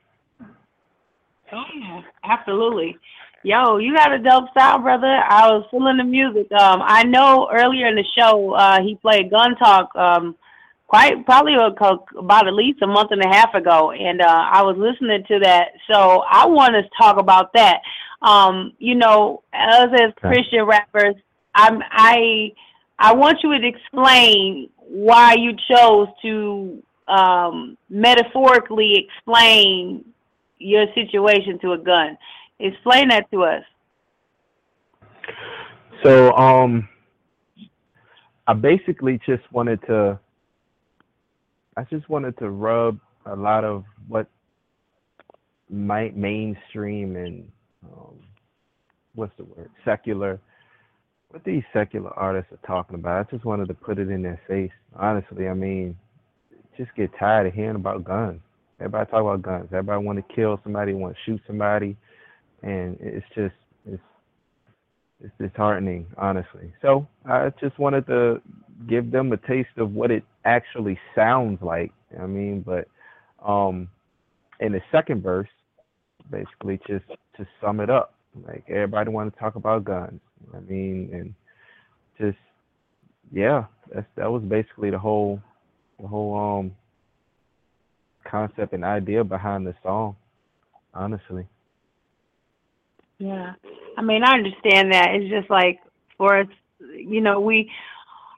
C: Oh yeah, absolutely. Yo, you got a dope style, brother. I was feeling the music. Um, I know earlier in the show, uh, he played Gun Talk, um, quite probably a, co- about at least a month and a half ago, and uh, I was listening to that. So I want to talk about that. Um, you know, us as Christian rappers, I'm I I want you to explain why you chose to um, metaphorically explain your situation to a gun. Explain that to us.
H: So um I basically just wanted to I just wanted to rub a lot of what my mainstream and um what's the word? Secular what these secular artists are talking about. I just wanted to put it in their face. Honestly, I mean, just get tired of hearing about guns. Everybody talk about guns. Everybody want to kill somebody, want to shoot somebody, and it's just it's it's disheartening, honestly. So I just wanted to give them a taste of what it actually sounds like. I mean, but um, in the second verse, basically just to sum it up, like everybody want to talk about guns. I mean, and just yeah, that's that was basically the whole the whole um concept and idea behind the song, honestly.
C: Yeah. I mean, I understand that. It's just like for us, you know, we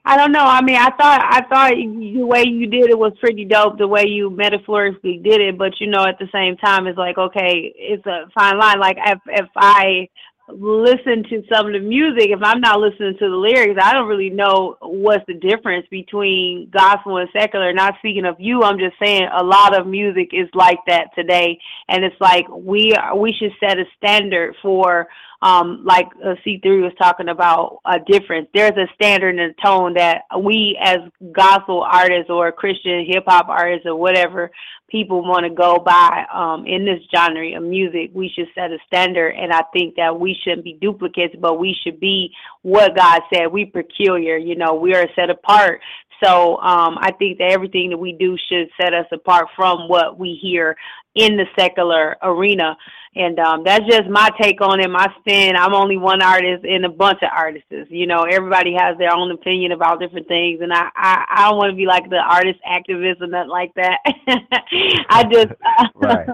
C: I don't know. I mean, I thought I thought the way you did it was pretty dope. The way you metaphorically did it, but you know, at the same time, it's like okay, it's a fine line. Like if if I listen to some of the music, if I'm not listening to the lyrics, I don't really know what's the difference between gospel and secular. Not speaking of you, I'm just saying a lot of music is like that today, and it's like we are, we should set a standard for um, like uh, C3 was talking about a difference. There's a standard and a tone that we as gospel artists or Christian hip hop artists or whatever people want to go by um, in this genre of music. We should set a standard, and I think that we shouldn't be duplicates, but we should be what God said. We peculiar, you know, we are set apart. So um, I think that everything that we do should set us apart from what we hear in the secular arena. And um, that's just my take on it, my spin. I'm only one artist in a bunch of artists. You know, everybody has their own opinion about different things, and I I, I don't want to be like the artist activist or nothing like that. I just
H: Right.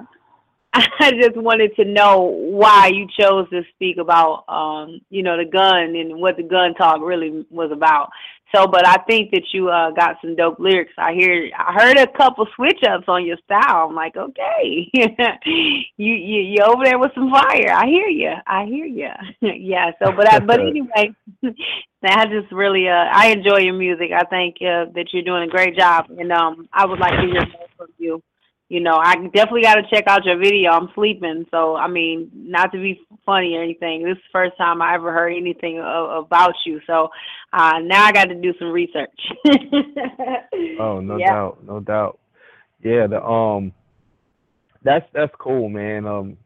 C: I just wanted to know why you chose to speak about, um, you know, the gun and what the gun talk really was about. So, but I think that you uh, got some dope lyrics. I hear, I heard a couple switch ups on your style. I'm like, okay, you you you over there with some fire. I hear you. I hear you. yeah. So, but I, but anyway, I just really uh, I enjoy your music. I think uh, that you're doing a great job, and um, I would like to hear more you know, I definitely got to check out your video. I'm sleeping, so I mean, not to be funny or anything. This is the first time I ever heard anything of, about you. So uh, now I got to do some research.
H: oh, no
C: Yeah.
H: doubt, no doubt. Yeah, the um, that's that's cool, man. Um,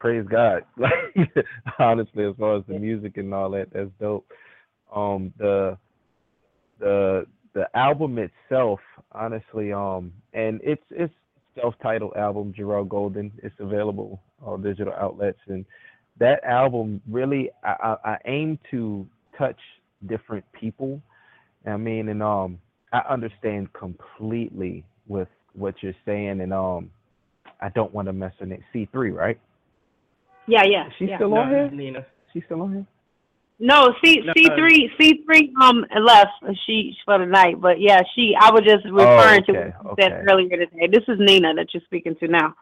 H: praise God. Like honestly, as far as the music and all that, that's dope. Um, the the the album itself, honestly, um, and it's it's self-titled album, Jarrell Golden. It's available on digital outlets, and that album really, I, I, I aim to touch different people. I mean, and um, I understand completely with what you're saying, and um, I don't want to mess her it. C3, right?
C: Yeah, yeah.
H: Is she
C: yeah.
H: still on here?
B: Nina.
H: She still on here?
C: No, C
B: No,
C: C three C three um left she for the night, but yeah, she I was just referring to
H: Oh, okay,
C: what you said earlier today. This is Nina that you're speaking to now.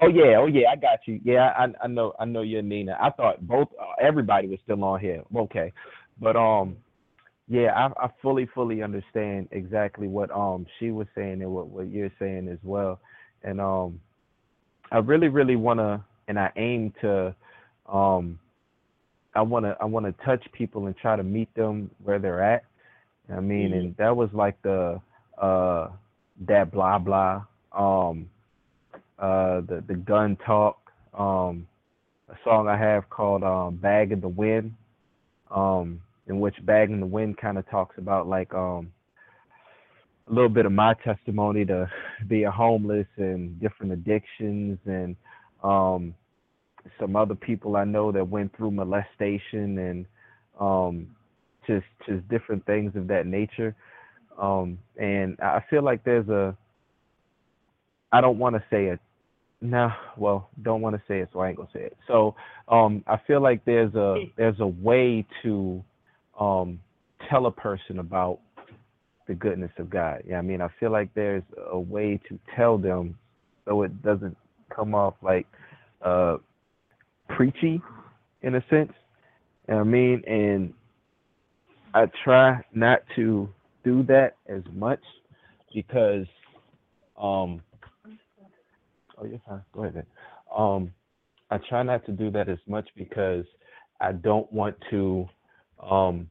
H: Oh yeah, oh yeah, I got you. Yeah, I I know I know you're Nina. I thought both uh, everybody was still on here. Okay, but um, yeah, I I fully fully understand exactly what um she was saying and what what you're saying as well, and um, I really really wanna and I aim to um, I wanna I wanna touch people and try to meet them where they're at. I mean,
C: Mhm.
H: and that was like the uh that blah blah um uh the the gun talk um a song I have called um Bag in the Wind um in which Bag in the Wind kind of talks about like um a little bit of my testimony to being homeless and different addictions and um some other people I know that went through molestation and um just just different things of that nature. Um and I feel like there's a I don't want to say it. No well don't want to say it so I ain't gonna say it. So um I feel like there's a there's a way to um tell a person about the goodness of God. Yeah I mean I feel like there's a way to tell them so it doesn't come off like uh preachy in a sense you know I mean and I try not to do that as much because um oh you're fine go ahead then. um I try not to do that as much because I don't want to um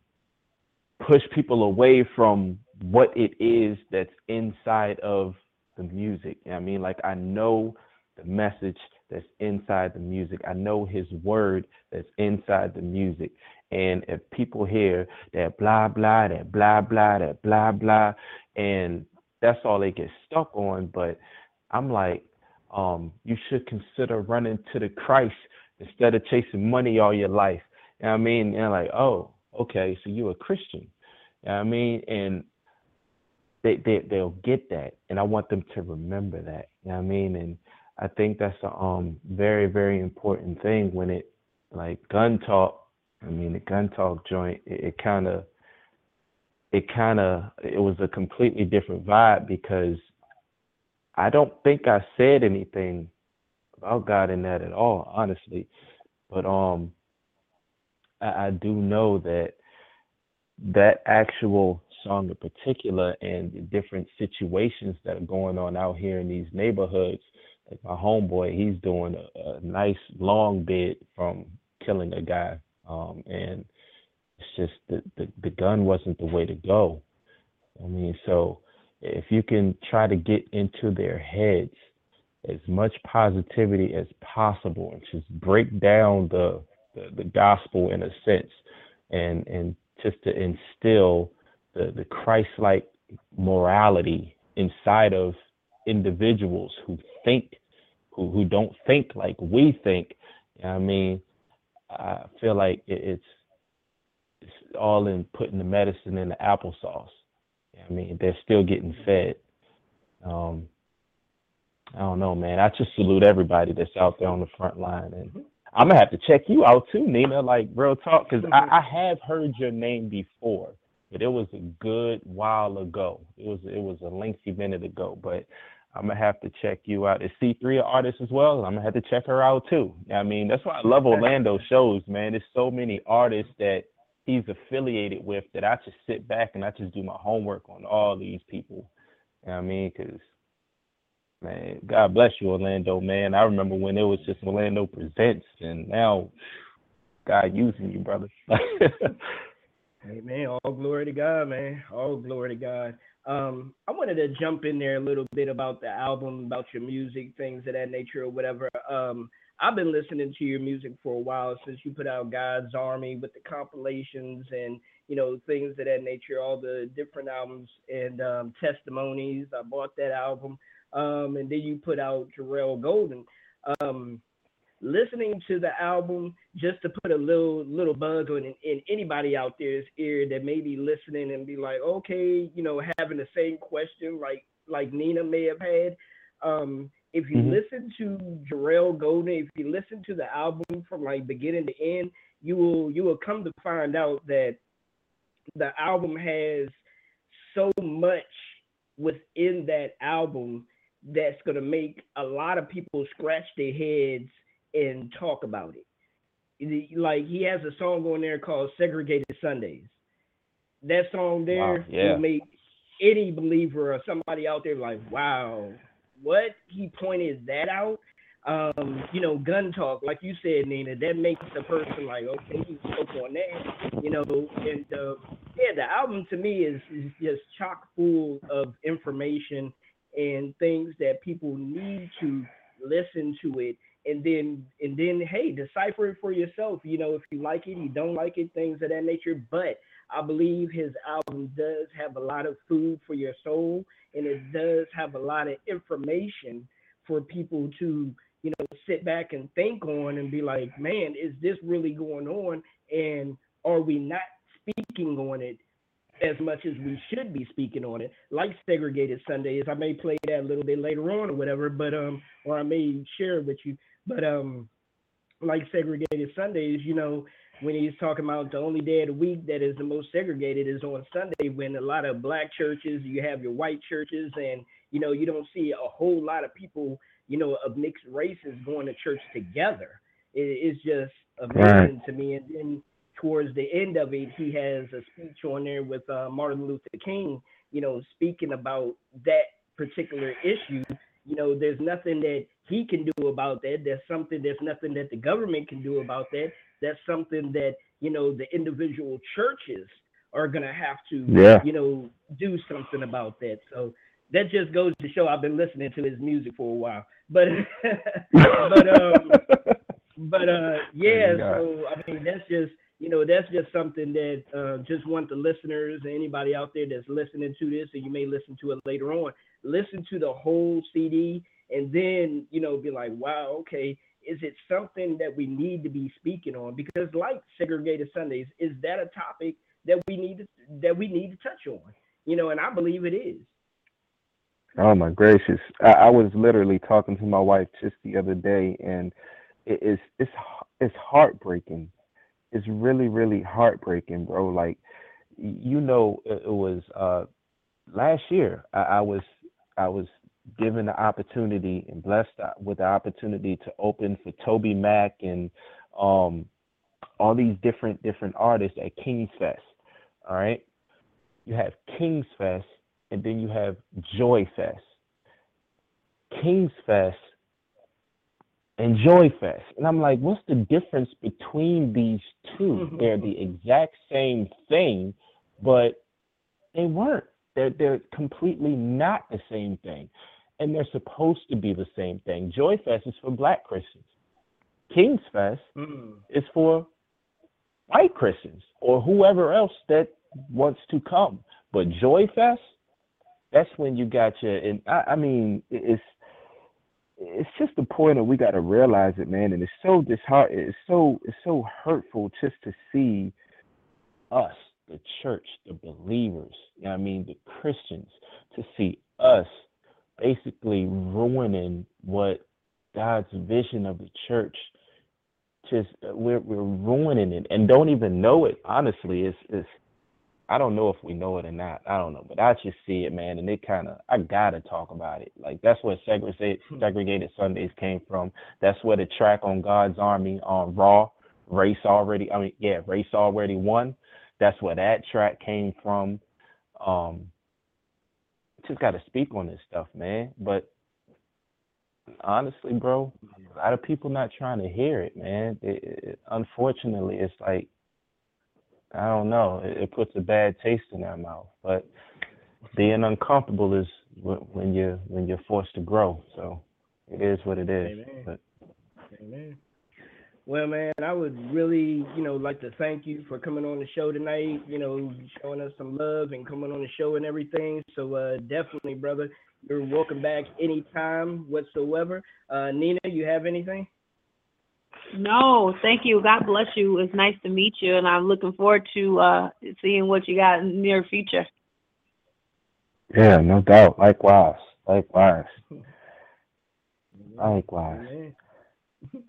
H: push people away from what it is that's inside of the music. You know I mean? Like I know the message that's inside the music. I know his word that's inside the music. And if people hear that blah blah, that blah blah, that blah blah, and that's all they get stuck on. But I'm like, um, you should consider running to the Christ instead of chasing money all your life. You know what I mean? And like, oh, okay, so you're a Christian. You know I mean? And they, they they'll get that. And I want them to remember that. You know what I mean? And I think that's a um very, very important thing when it like gun talk, I mean the gun talk joint, it, it kinda it kinda it was a completely different vibe because I don't think I said anything about God in that at all, honestly. But um I, I do know that that actual song in particular and the different situations that are going on out here in these neighborhoods, like my homeboy, he's doing a, a nice long bid from killing a guy. Um and it's just the, the the gun wasn't the way to go. I mean, so if you can try to get into their heads as much positivity as possible and just break down the the, the gospel in a sense and and just to instill the, the Christ like morality inside of individuals who think who who don't think like we think. You know what I mean, I feel like it, it's it's all in putting the medicine in the applesauce. You know what I mean, they're still getting fed. Um, I don't know, man. I just salute everybody that's out there on the front line, and I'm gonna have to check you out too, Nina. Like real talk, because I, I have heard your name before, but it was a good while ago. It was it was a lengthy minute ago, but I'm gonna have to check you out. Is C3 an artist as well? I'm gonna have to check her out too. I mean, that's why I love Orlando shows, man. There's so many artists that he's affiliated with that I just sit back and I just do my homework on all these people. You know what I mean? Because man, God bless you, Orlando, man. I remember when it was just Orlando Presents, and now God using you, brother.
B: Hey man, all glory to God, man. All glory to God. Um, I wanted to jump in there a little bit about the album, about your music, things of that nature, or whatever. Um, I've been listening to your music for a while since you put out God's Army with the compilations and you know things of that nature, all the different albums and um, testimonies. I bought that album, um, and then you put out Jarrell Golden. Um, listening to the album just to put a little little bug on in, in anybody out there's ear that may be listening and be like, okay, you know, having the same question like like Nina may have had. Um, if you
H: Mhm.
B: listen to Jarrell Golden, if you listen to the album from like beginning to end, you will you will come to find out that the album has so much within that album that's gonna make a lot of people scratch their heads and talk about it. Like he has a song on there called "Segregated Sundays." That song there
H: Wow, yeah.
B: will make any believer or somebody out there like, "Wow, what?" He pointed that out. Um, you know, gun talk, like you said, Nina, that makes the person like, okay, he spoke on that, you know, and uh, yeah, the album to me is, is just chock full of information and things that people need to listen to it and then and then hey decipher it for yourself you know if you like it you don't like it things of that nature but i believe his album does have a lot of food for your soul and it does have a lot of information for people to you know sit back and think on and be like man is this really going on and are we not speaking on it as much as we should be speaking on it, like segregated Sundays. I may play that a little bit later on or whatever, but um, or I may share it with you. But um, like segregated Sundays, you know, when he's talking about the only day of the week that is the most segregated is on Sunday, when a lot of black churches, you have your white churches, and you know, you don't see a whole lot of people, you know, of mixed races going to church together. It, it's just amazing to me. And then towards the end of it, he has a speech on there with uh, Martin Luther King, you know, speaking about that particular issue. You know, there's nothing that he can do about that. There's something, there's nothing that the government can do about that. That's something that, you know, the individual churches are going to have to,
H: Yeah.
B: you know, do something about that. So that just goes to show I've been listening to his music for a while. But, but, um, but uh yeah so i mean that's just you know that's just something that uh just want the listeners and anybody out there that's listening to this and you may listen to it later on listen to the whole cd and then you know be like wow okay is it something that we need to be speaking on because like segregated sundays is that a topic that we need to that we need to touch on you know and i believe it is
H: Oh my gracious! I, I was literally talking to my wife just the other day, and it is it's it's heartbreaking. It's really really heartbreaking, bro. Like you know, it, was uh last year. I, I was I was given the opportunity and blessed with the opportunity to open for TobyMac and um all these different different artists at King's Fest. All right, you have King's Fest and then you have Joy Fest. King's Fest and Joy Fest. And I'm like, what's the difference between these two? They're the exact same thing, but they weren't. They're they're completely not the same thing. And they're supposed to be the same thing. Joy Fest is for black Christians. King's Fest hmm. is for white Christians or whoever else that wants to come. But Joy Fest, that's when you got your and I, I mean it's it's just the point of we got to realize it, man. And it's so disheart it's so it's so hurtful just to see us, the church, the believers, you know I mean, the Christians, to see us basically ruining what God's vision of the church. Just we're we're ruining it and don't even know it. Honestly, it's it's I don't know if we know it or not. I don't know, but I just see it, man, and it kind of I gotta talk about it. Like that's where segregated segregated Sundays came from. That's where the track on God's Army on Raw race already. I mean, yeah, race already won. That's where that track came from. Um, just got to speak on this stuff, man. But honestly, bro, a lot of people not trying to hear it, man. It, it, unfortunately, it's like I don't know. It, it puts a bad taste in our mouth. But being uncomfortable is wh- when you when you're forced to grow. So it is what it is.
B: Amen.
H: But
B: Amen. Well, man, I would really, you know, like to thank you for coming on the show tonight. You know, showing us some love and coming on the show and everything. So uh, definitely, brother, you're welcome back anytime whatsoever. Uh, Nina, you have anything?
C: No, thank you. God bless you. It's nice to meet you, and I'm looking forward to uh, seeing what you got in the near future.
H: yeah, no doubt. Likewise. Likewise. Likewise.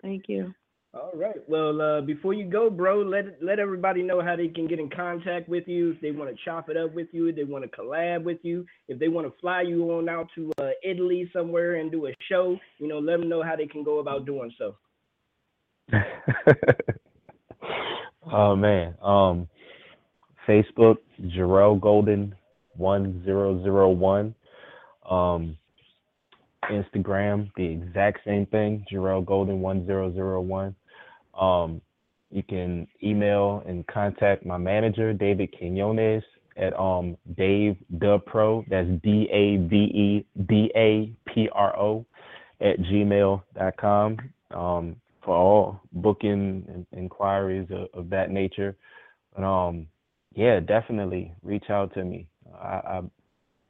C: Thank you.
B: All right. Well, uh, before you go, bro, let let everybody know how they can get in contact with you if they want to chop it up with you, if they want to collab with you, if they want to fly you on out to uh, Italy somewhere and do a show. You know, let them know how they can go about doing so.
H: oh man. Um Facebook, Jarrell Golden one zero zero one. Um Instagram, the exact same thing, Jarrell Golden one zero zero one. Um you can email and contact my manager, David Quinones, at um Dave Pro. That's D A V E D A P R O at gmail.com. Um for all booking and inquiries of, of that nature. But um yeah, definitely reach out to me. I, I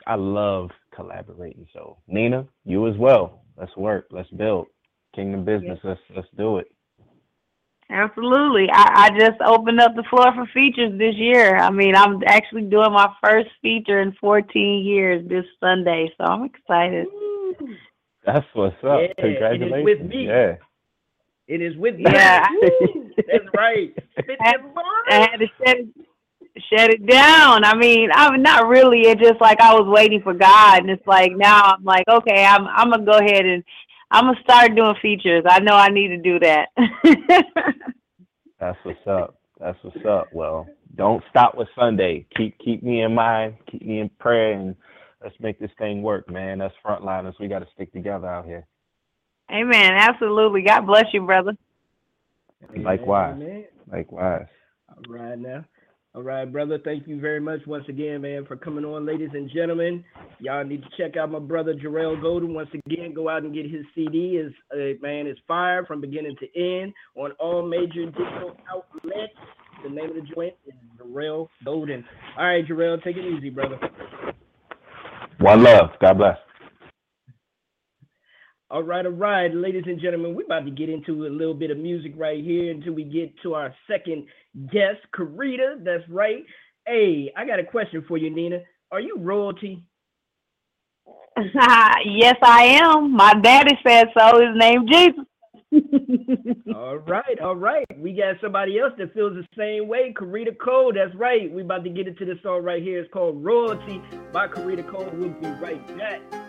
H: I love collaborating. So Nina, you as well. Let's work. Let's build. Kingdom business. Let's let's do it.
C: Absolutely. I, I just opened up the floor for features this year. I mean, I'm actually doing my first feature in 14 years this Sunday, so I'm excited.
H: That's what's up.
B: Yeah, it is
H: Congratulations.
B: with me.
H: Yeah.
B: It is with
C: Yeah.
B: That's right.
C: I, I had to shut it, shut it down. I mean, I'm not really. It's just like I was waiting for God, and it's like now I'm like, okay, I'm I'm gonna go ahead and I'm gonna start doing features. I know I need to do that.
H: That's what's up. That's what's up. Well, don't stop with Sunday. Keep keep me in mind. Keep me in prayer, and let's make this thing work, man. That's frontliners. We got to stick together out here.
C: Amen. Absolutely. God bless you, brother.
H: Likewise.
B: Amen.
H: Likewise.
B: All right now. All right, brother. Thank you very much once again, man, for coming on, ladies and gentlemen. Y'all need to check out my brother Jarrell Golden. Once again, go out and get his CD. Is uh, man is fire from beginning to end on all major digital outlets. The name of the joint is Jarrell Golden. All right, Jarrell, take it easy, brother.
H: One love. God bless.
B: All right, all right, ladies and gentlemen, we're about to get into a little bit of music right here until we get to our second guest, Karita. That's right. Hey, I got a question for you, Nina. Are you royalty?
C: yes, I am. My daddy said so. His name Jesus.
B: all right, all right. We got somebody else that feels the same way. Karita Cole. That's right. We about to get into this song right here. It's called Royalty by Karita Cole. We'll be right back.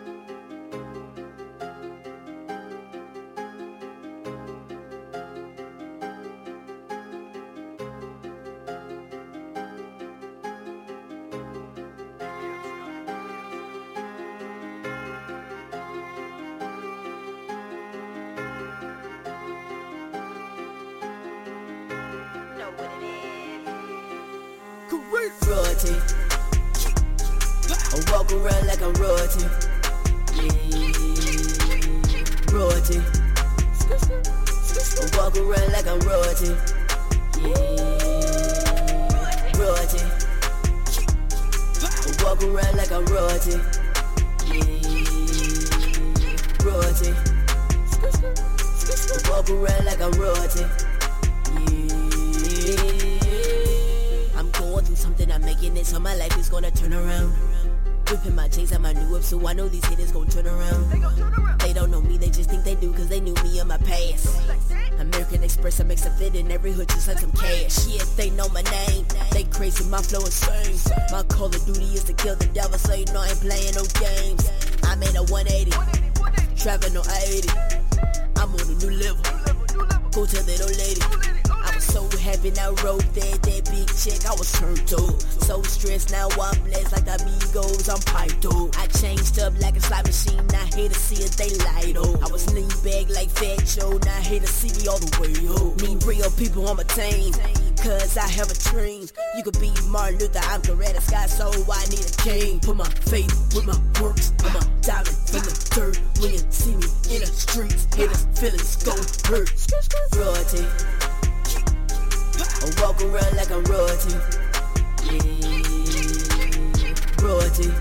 A: Royalty.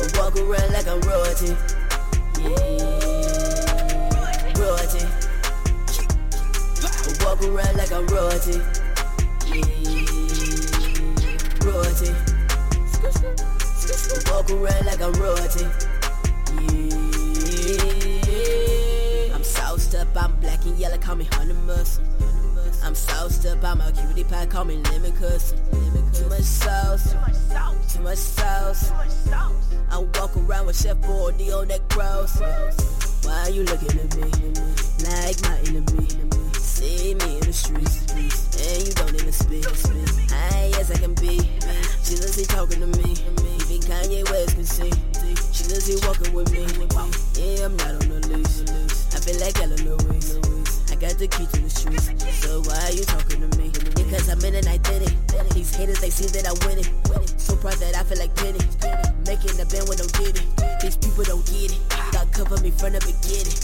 A: I walk around like I'm royalty. Yeah, royalty. I walk around like I'm royalty. Yeah, royalty. I walk around like I'm royalty. Yeah, I'm
M: sauced up, I'm black and yellow, call me honey mustard. I'm sauced up, I'm a cutie pie, call me lemon custard. Too much sauce, too much sauce. I walk around with Chef Boyardee on that cross. Why you looking at me like my enemy? See me in the streets, and you don't even speak. I yes I can be. Jesus he talking to me, even Kanye West can see. Jesus he walking with me. Yeah, I'm not on the leash. I feel like Ella Louise. I got the key to the streets. So why are you talking to me? Because I'm in an identity. These haters, they see that I win it. So proud that I feel like Penny. Making the band with no diddy. These people don't get it. God cover me from the beginning.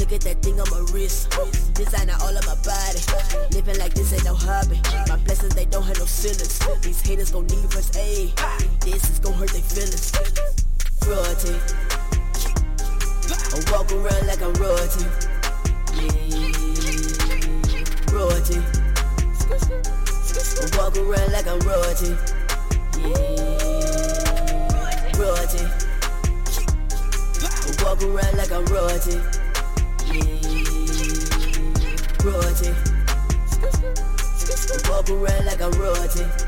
M: Look at that thing on my wrist. Designer all of my body. Living like this ain't no hobby. My blessings, they don't have no ceilings. These haters gon' need first aid. This is gon' hurt their feelings. Royalty. I walk around like I'm royalty. Yeah, royalty. I walk around like I'm royalty. Yeah, royalty. I walk around like I'm royalty. Yeah, royalty. I walk around like I'm royalty.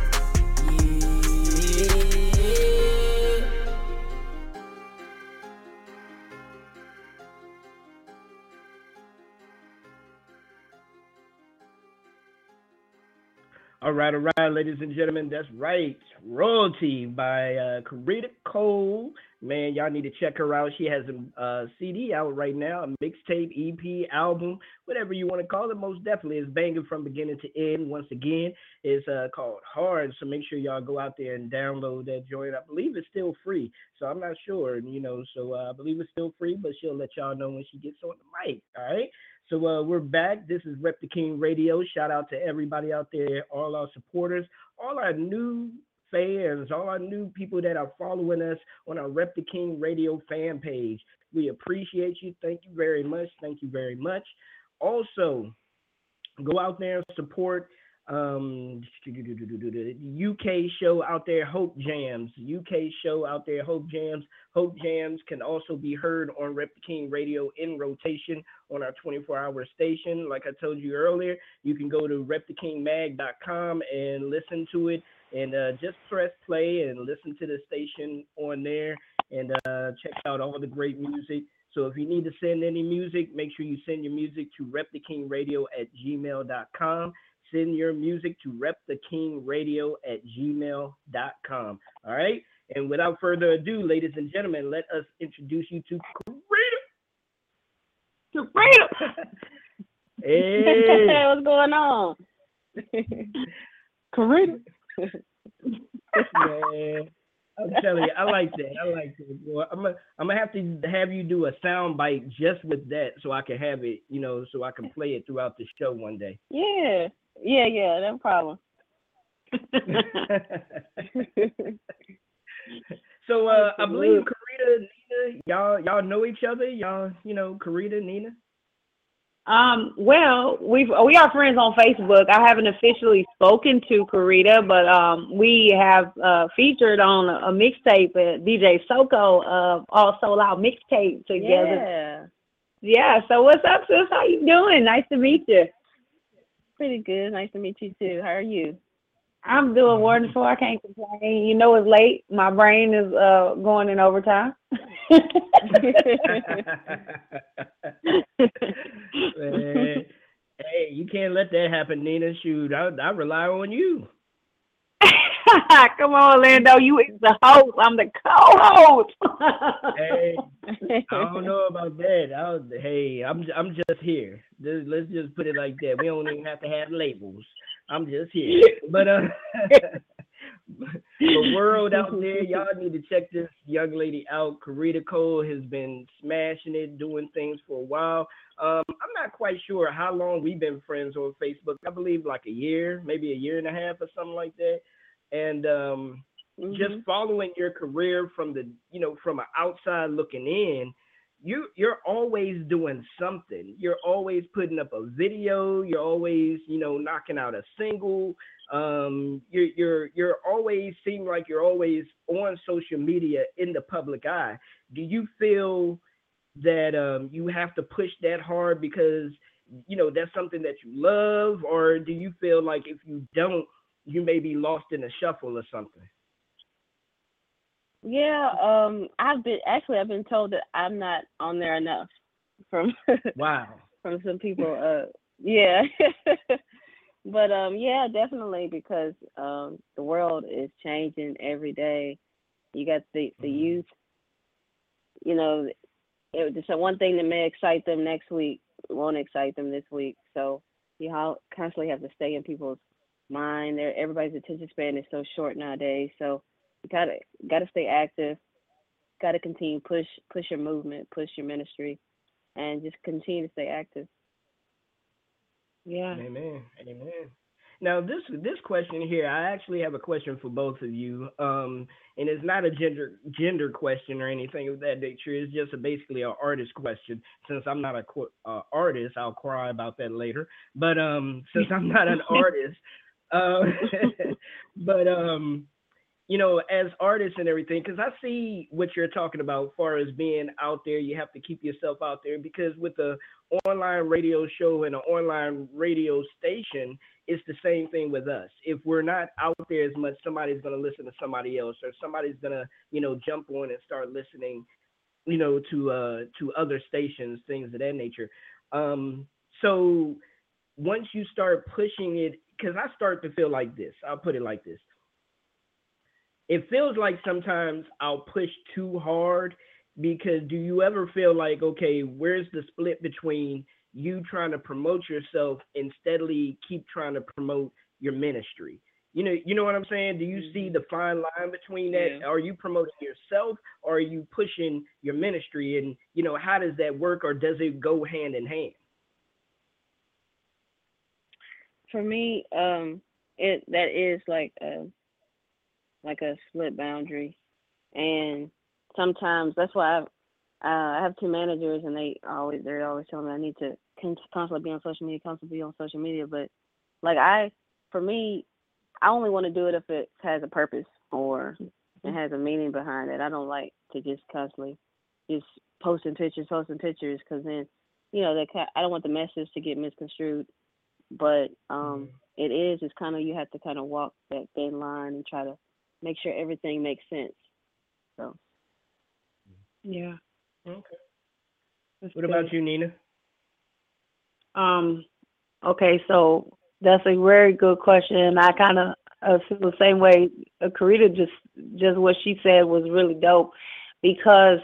B: All right, all right, ladies and gentlemen, that's right. Royalty by uh, Karita Cole. Man, y'all need to check her out. She has a uh, CD out right now, a mixtape, EP, album, whatever you want to call it. Most definitely, it's banging from beginning to end. Once again, it's uh, called Hard. So make sure y'all go out there and download that joint. I believe it's still free, so I'm not sure, you know. So uh, I believe it's still free, but she'll let y'all know when she gets on the mic. All right. So uh, we're back. This is Rep the King Radio. Shout out to everybody out there, all our supporters, all our new fans, all our new people that are following us on our Rep the King Radio fan page. We appreciate you. Thank you very much. Thank you very much. Also, go out there and support um UK show out there, Hope Jams. UK show out there, Hope Jams. Hope Jams can also be heard on Rep the King Radio in rotation on our 24-hour station. Like I told you earlier, you can go to repthekingmag.com and listen to it, and uh, just press play and listen to the station on there, and uh, check out all the great music. So if you need to send any music, make sure you send your music to repthekingradio at gmail.com send your music to repthekingradio at gmail.com. All right. And without further ado, ladies and gentlemen, let us introduce you to Karita.
C: Karita.
B: Hey.
C: What's going on? Karita.
B: Man. I'm telling you, I like that. I like that. Boy, I'm gonna, I'm gonna have to have you do a sound bite just with that, so I can have it, you know, so I can play it throughout the show one day.
C: Yeah. Yeah, yeah, no problem.
B: so uh, I believe Karita, Nina, y'all y'all know each other. Y'all, you know, Karita, Nina.
C: Um, well, we've we are friends on Facebook. I haven't officially spoken to Karita, but um, we have uh, featured on a, a mixtape at DJ Soko uh, all sold out mixtape together.
P: Yeah.
C: Yeah. So what's up, sis? How you doing? Nice to meet you.
P: Pretty good. Nice to meet you too. How are you?
C: I'm doing wonderful. I can't complain. You know it's late. My brain is uh going in overtime.
B: Hey, you can't let that happen, Nina. Shoot, I, I rely on you.
C: Come on, Orlando. You is the host. I'm the co-host.
B: hey, I don't know about that. I was, hey, I'm I'm just here. Just- let's just put it like that. We don't even have to have labels. I'm just here. But uh, the world out there, y'all need to check this young lady out. Karita Cole has been smashing it, doing things for a while. Um, I'm not quite sure how long we've been friends on Facebook. I believe like a year, maybe a year and a half or something like that. And um, just following your career from the, you know, from an outside looking in, you you're always doing something. You're always putting up a video. You're always, you know, knocking out a single. Um, you're you're you're always seem like you're always on social media in the public eye. Do you feel that um, you have to push that hard because you know that's something that you love, or do you feel like if you don't, you may be lost in the shuffle or something?
P: Yeah, um, I've been actually I've been told that I'm not on there enough from
B: Wow.
P: from some people. Uh, yeah, but um, yeah, definitely because um, the world is changing every day. You got the the youth. You know, it, so one thing that may excite them next week won't excite them this week. So you constantly have to stay in people's mind. There, everybody's attention span is so short nowadays. So you gotta gotta stay active. Gotta continue push push your movement, push your ministry, and just continue to stay active.
C: Yeah.
B: Amen. Amen. Now this this question here, I actually have a question for both of you. Um, and it's not a gender gender question or anything of that nature. It's just a, basically an artist question. Since I'm not a uh, artist, I'll cry about that later. But um, since I'm not an artist, uh, but um, you know, as artists and everything, because I see what you're talking about, as far as being out there, you have to keep yourself out there because with the online radio show and an online radio station, it's the same thing with us. If we're not out there as much, somebody's going to listen to somebody else, or somebody's going to, you know, jump on and start listening, you know, to uh to other stations, things of that nature. Um, so once you start pushing it, because I start to feel like this. I'll put it like this. It feels like sometimes I'll push too hard because do you ever feel like okay where's the split between you trying to promote yourself and steadily keep trying to promote your ministry? You know you know what i'm saying? Do you see mm-hmm. the fine line between that?
P: Yeah.
B: are you promoting yourself or are you pushing your ministry? And you know how does that work or does it go hand in hand
P: For me, um, it that is like a like a split boundary, and sometimes that's why I've, uh, I have two managers, and they always they're always telling me I need to constantly be on social media, constantly be on social media. But like I, for me, I only want to do it if it has a purpose or it has a meaning behind it. I don't like to just constantly just posting pictures, posting pictures, because then you know that I don't want the message to get misconstrued. But um, it is it's kind of you have to kind of walk that thin line and try to make sure everything makes sense. So
C: Yeah.
B: okay
C: That's
B: what about you nina
C: Um, okay, so that's a very good question, and I kind of uh, feel the same way. Uh, Karita just just what she said was really dope because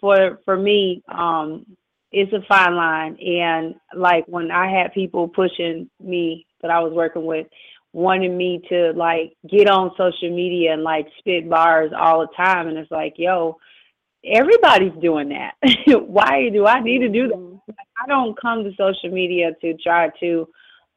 C: for for me, um, it's a fine line, and like when I had people pushing me that I was working with, wanting me to like get on social media and like spit bars all the time, and it's like, yo, everybody's doing that. Why do I need to do that? Mm-hmm. I don't come to social media to try to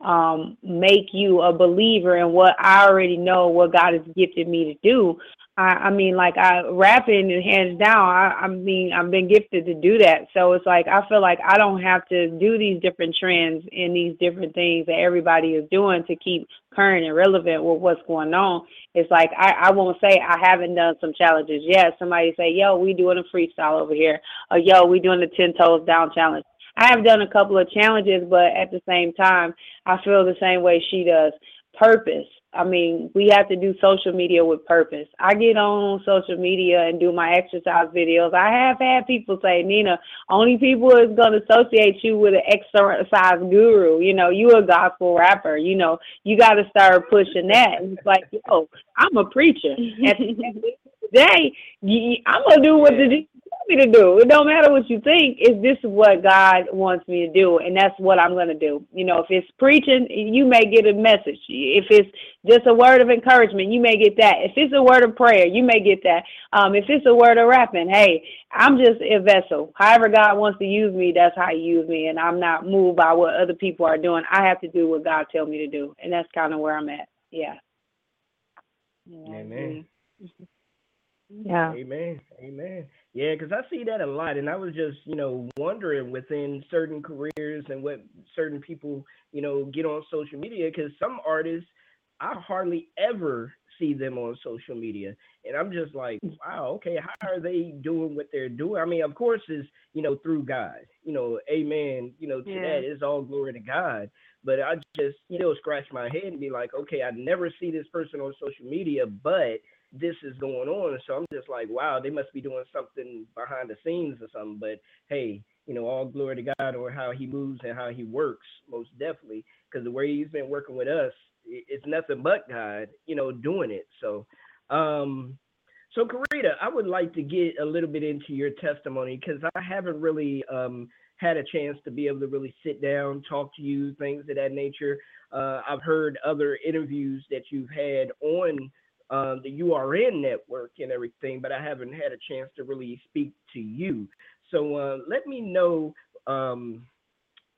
C: um, make you a believer in what I already know what God has gifted me to do. I, I mean, like I rapping and hands down. I, I mean, I've been gifted to do that. So it's like I feel like I don't have to do these different trends and these different things that everybody is doing to keep current and relevant with what's going on. It's like I, I won't say I haven't done some challenges yet. Somebody say, "Yo, we doing a freestyle over here," or "Yo, we doing the ten toes down challenge." I have done a couple of challenges, but at the same time, I feel the same way she does. Purpose. I mean, we have to do social media with purpose. I get on social media and do my exercise videos. I have had people say, Nina, only people is going to associate you with an exercise guru. You know, you a gospel rapper. You know, you got to start pushing that. And it's like, yo, I'm a preacher. At the end of the day, I'm going to do what the me to do. It don't matter what you think. Is this what God wants me to do? And that's what I'm going to do. You know, if it's preaching, you may get a message. If it's just a word of encouragement, you may get that. If it's a word of prayer, you may get that. Um, if it's a word of rapping, hey, I'm just a vessel. However God wants to use me, that's how He use me, and I'm not moved by what other people are doing. I have to do what God tells me to do, and that's kind of where I'm at. Yeah.
B: yeah Amen.
C: Yeah.
B: Amen. Amen. Yeah, because I see that a lot, and I was just, you know, wondering within certain careers and what certain people, you know, get on social media. Because some artists, I hardly ever see them on social media, and I'm just like, wow, okay, how are they doing what they're doing? I mean, of course, is you know through God, you know, Amen. You know, to
C: Yeah.
B: that is all glory to God. But I just still scratch my head and be like, okay, I never see this person on social media, but this is going on. So I'm just like, wow, they must be doing something behind the scenes or something. But hey, you know, all glory to God or how he moves and how he works, most definitely. Because the way he's been working with us, it's nothing but God, you know, doing it. So, um, so Karita, I would like to get a little bit into your testimony because I haven't really um, had a chance to be able to really sit down, talk to you, things of that nature. Uh, I've heard other interviews that you've had on um, the URN network and everything, but I haven't had a chance to really speak to you. So uh, let me know um,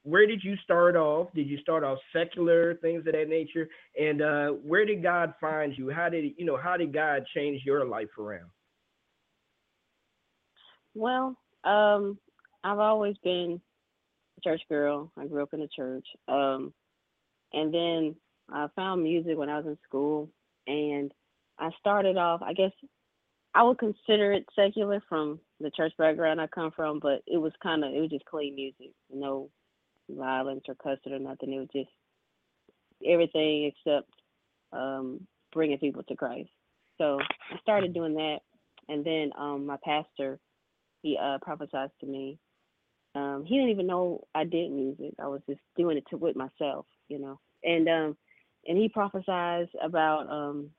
B: where did you start off? Did you start off secular, things of that nature? And uh, where did God find you? How did you know? How did God change your life around?
P: Well, um, I've always been a church girl. I grew up in the church. Um, and then I found music when I was in school, and I started off. I guess I would consider it secular from the church background I come from, but it was kind of it was just clean music, no violence or cussing or nothing. It was just everything except um, bringing people to Christ. So I started doing that, and then um, my pastor he uh, prophesied to me. Um, he didn't even know I did music. I was just doing it to with myself, you know. And um, and he prophesied about um,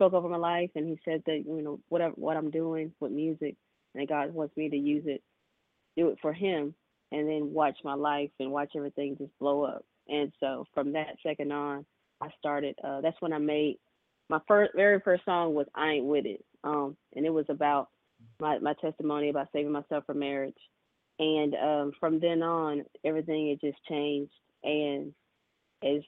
P: spoke over my life, and he said that you know whatever what I'm doing with music, and God wants me to use it, do it for Him, and then watch my life and watch everything just blow up. And so from that second on, I started. Uh, that's when I made my first, very first song was "I Ain't With It," um, and it was about my my testimony about saving myself from marriage. And um, from then on, everything had just changed, and as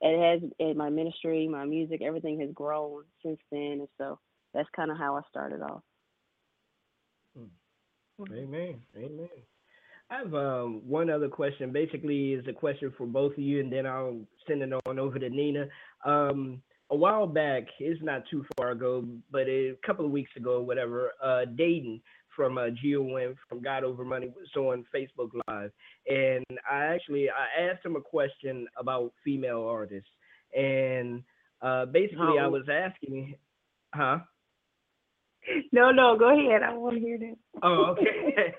P: it has in my ministry, my music, everything has grown since then. And so that's kind of how I started off.
B: Amen. Amen. I have um, one other question. Basically, is a question for both of you, and then I'll send it on over to Nina. Um, a while back, it's not too far ago, but a couple of weeks ago, whatever, uh, Datin from uh, GOM from God Over Money was on Facebook Live, and I actually I asked him a question about female artists, and uh, basically I
C: Oh.
B: was asking, him huh?
C: No, no, go ahead. I want to hear that.
B: Oh, okay.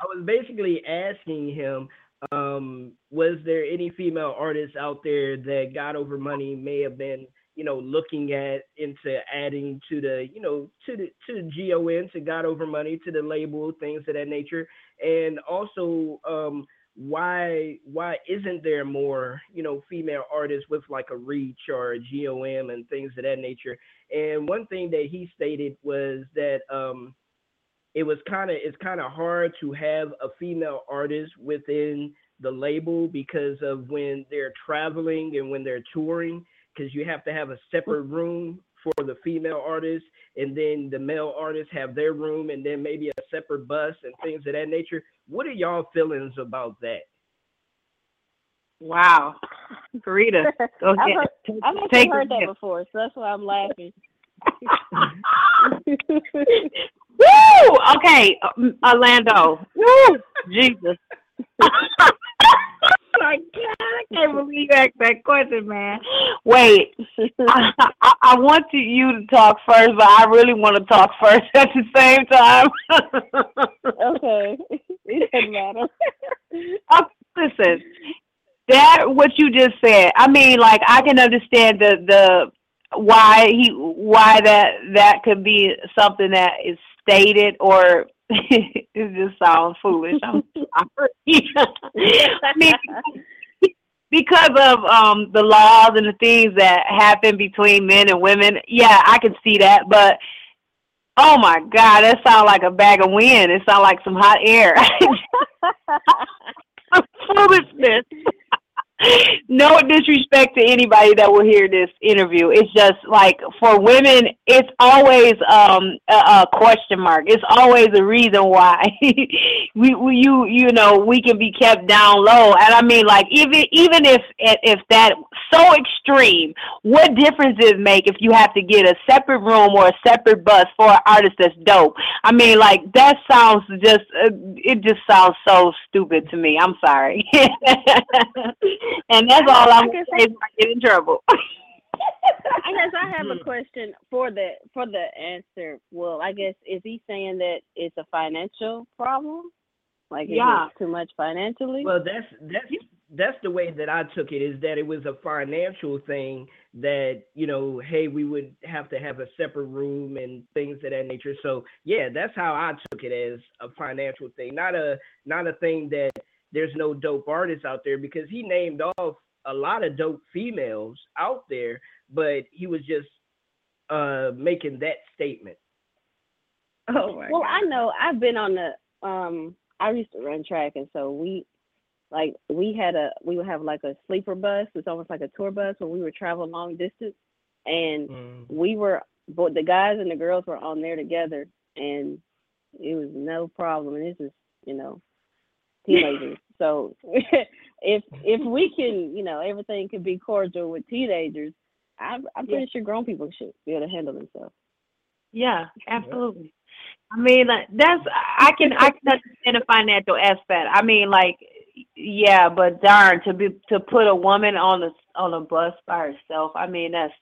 B: I was basically asking him, um, was there any female artists out there that God Over Money may have been, you know, looking at into adding to the, you know, to the to the GOM, to God over money, to the label, things of that nature, and also um why why isn't there more you know female artists with like a reach or a GOM and things of that nature? And one thing that he stated was that um it was kind of it's kind of hard to have a female artist within the label because of when they're traveling and when they're touring because you have to have a separate room for the female artists and then the male artists have their room and then maybe a separate bus and things of that nature. What are y'all feelings about that?
C: Wow. Rita, go
P: I've
C: ahead.
P: heard, I've actually
C: Take
P: heard that before, so that's why I'm laughing.
C: Woo! Okay, um, Orlando. Woo! Jesus. My God, I can't believe you asked that question, man. Wait, I, I, I want to, you to talk first, but I really want to talk first at the same time.
P: okay, it doesn't matter.
C: Uh, listen, that what you just said. I mean, like I can understand the the why he why that that could be something that is stated or it just sounds foolish. I'm sorry. I mean, because of um the laws and the things that happen between men and women. Yeah, I can see that, but oh my God, that sounds like a bag of wind. It sounds like some hot air. foolishness. No disrespect to anybody that will hear this interview. It's just like for women, it's always um a, a question mark. It's always a reason why we, we you you know we can be kept down low. And I mean, like even even if if that so extreme, what difference does it make if you have to get a separate room or a separate bus for an artist that's dope? I mean, like that sounds just uh, it just sounds so stupid to me. I'm sorry. and that's all I'm gonna say if I get in trouble.
P: I guess I have a question for the for the answer. Well, I guess is he saying that it's a financial problem? Like is
B: Yeah.
P: it too much financially?
B: Well, that's that's that's the way that I took it is that it was a financial thing that you know, hey, we would have to have a separate room and things of that nature. So yeah, that's how I took it as a financial thing, not a not a thing that there's no dope artists out there because he named off a lot of dope females out there, but he was just uh making that statement.
P: Oh well, I know. I've been on the um I used to run track and so we like we had a we would have like a sleeper bus. It's almost like a tour bus when we would travel long distance. And we were both the guys and the girls were on there together and it was no problem. And this is, you know, teenagers. so if if we can, you know, everything can be cordial with teenagers, I'm I'm pretty sure grown people should be able to handle themselves.
C: Yeah, absolutely. I mean, like, that's I can I can understand the financial aspect. I mean, like, yeah, but darn, to be to put a woman on a on a bus by herself. I mean, that's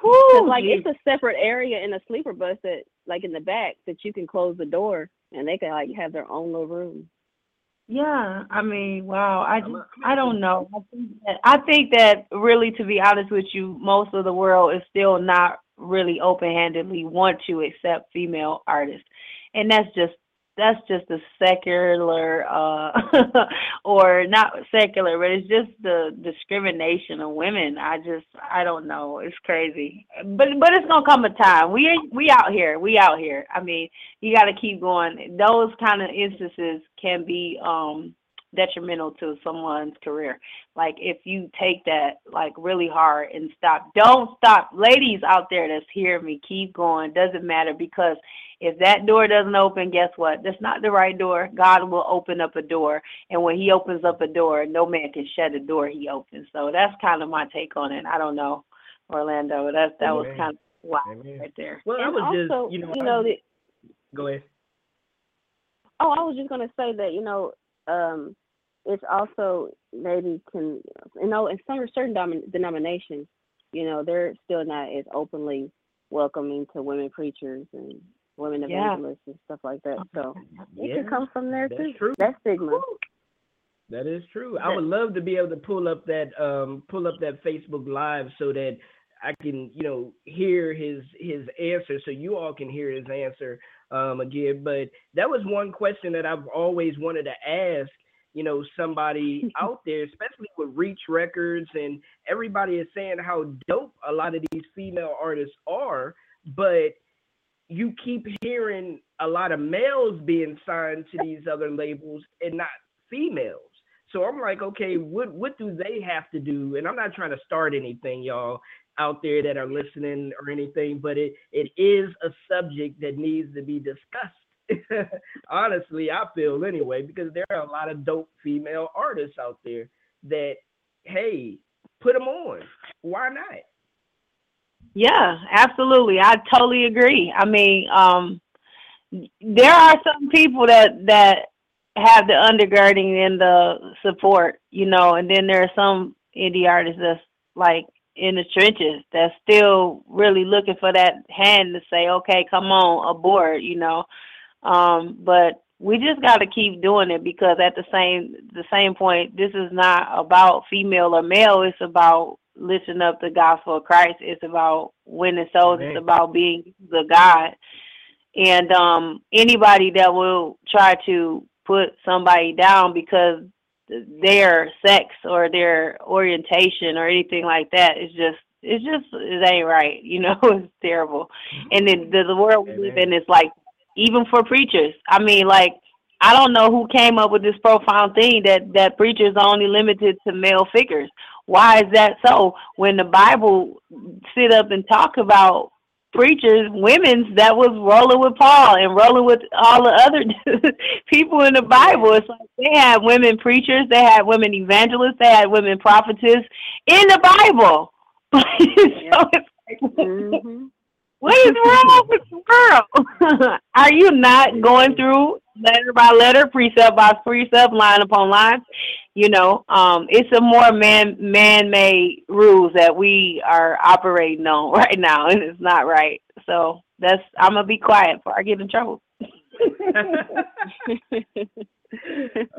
C: Whew,
P: like
C: geez.
P: it's a separate area in a sleeper bus that like in the back that you can close the door and they can like have their own little room.
C: Yeah, I mean, wow. I just, I don't know. I think that I think that really, to be honest with you, most of the world is still not really open-handedly want to accept female artists, and that's just that's just a secular uh or not secular, but it's just the discrimination of women. I just I don't know. It's crazy, but but it's gonna come a time. We we out here. We out here. I mean, you got to keep going. Those kind of instances can be um detrimental to someone's career. Like if you take that like really hard and stop. Don't stop. Ladies out there that's hearing me, keep going. Doesn't matter because if that door doesn't open, guess what? That's not the right door. God will open up a door. And when he opens up a door, no man can shut a door he opens. So that's kind of my take on it. I don't know, Orlando. That that was kind of wild right there.
B: Well, I was
P: also,
B: just you know,
P: you know the,
B: go ahead.
P: Oh, I was just gonna say that you know, um, it's also maybe can you know in some certain domin- denominations, you know, they're still not as openly welcoming to women preachers and women
C: Yeah.
P: evangelists and stuff like that. So it
B: Yeah,
P: can come from there
B: that's
P: too.
B: true.
P: That stigma.
B: That is true. I would love to be able to pull up that um pull up that Facebook live so that I can, you know, hear his his answer so you all can hear his answer um again. But that was one question that I've always wanted to ask, you know, somebody out there, especially with Reach Records and everybody is saying how dope a lot of these female artists are, but you keep hearing a lot of males being signed to these other labels and not females. So I'm like, okay, what what do they have to do? And I'm not trying to start anything, y'all out there that are listening or anything, but it it is a subject that needs to be discussed. Honestly, I feel anyway, because there are a lot of dope female artists out there that, hey, put them on. Why not?
C: Yeah, absolutely. I totally agree. I mean, um, there are some people that that have the undergirding and the support, you know, and then there are some indie artists that's like in the trenches that's still really looking for that hand to say, okay, come on aboard, you know. Um, but we just got to keep doing it because at the same the same point, this is not about female or male. It's about lifting up the gospel of Christ. It's about winning souls. It's about being the God. And um, anybody that will try to put somebody down because their sex or their orientation or anything like that is just it's just it ain't right you know it's terrible and then the, the world we live in is like even for preachers i mean like i don't know who came up with this profound thing that that preachers are only limited to male figures why is that so when the bible sit up and talk about preachers, women's that was rolling with Paul and rolling with all the other people in the Bible. It's like they had women preachers, they had women evangelists, they had women prophetess in the Bible. so it's like, mm-hmm. what is wrong with the girl? Are you not going through letter by letter, precept by precept, line upon line? You know um it's a more man man made rules that we are operating on right now and it's not right. So that's i'm gonna be quiet before i get in trouble.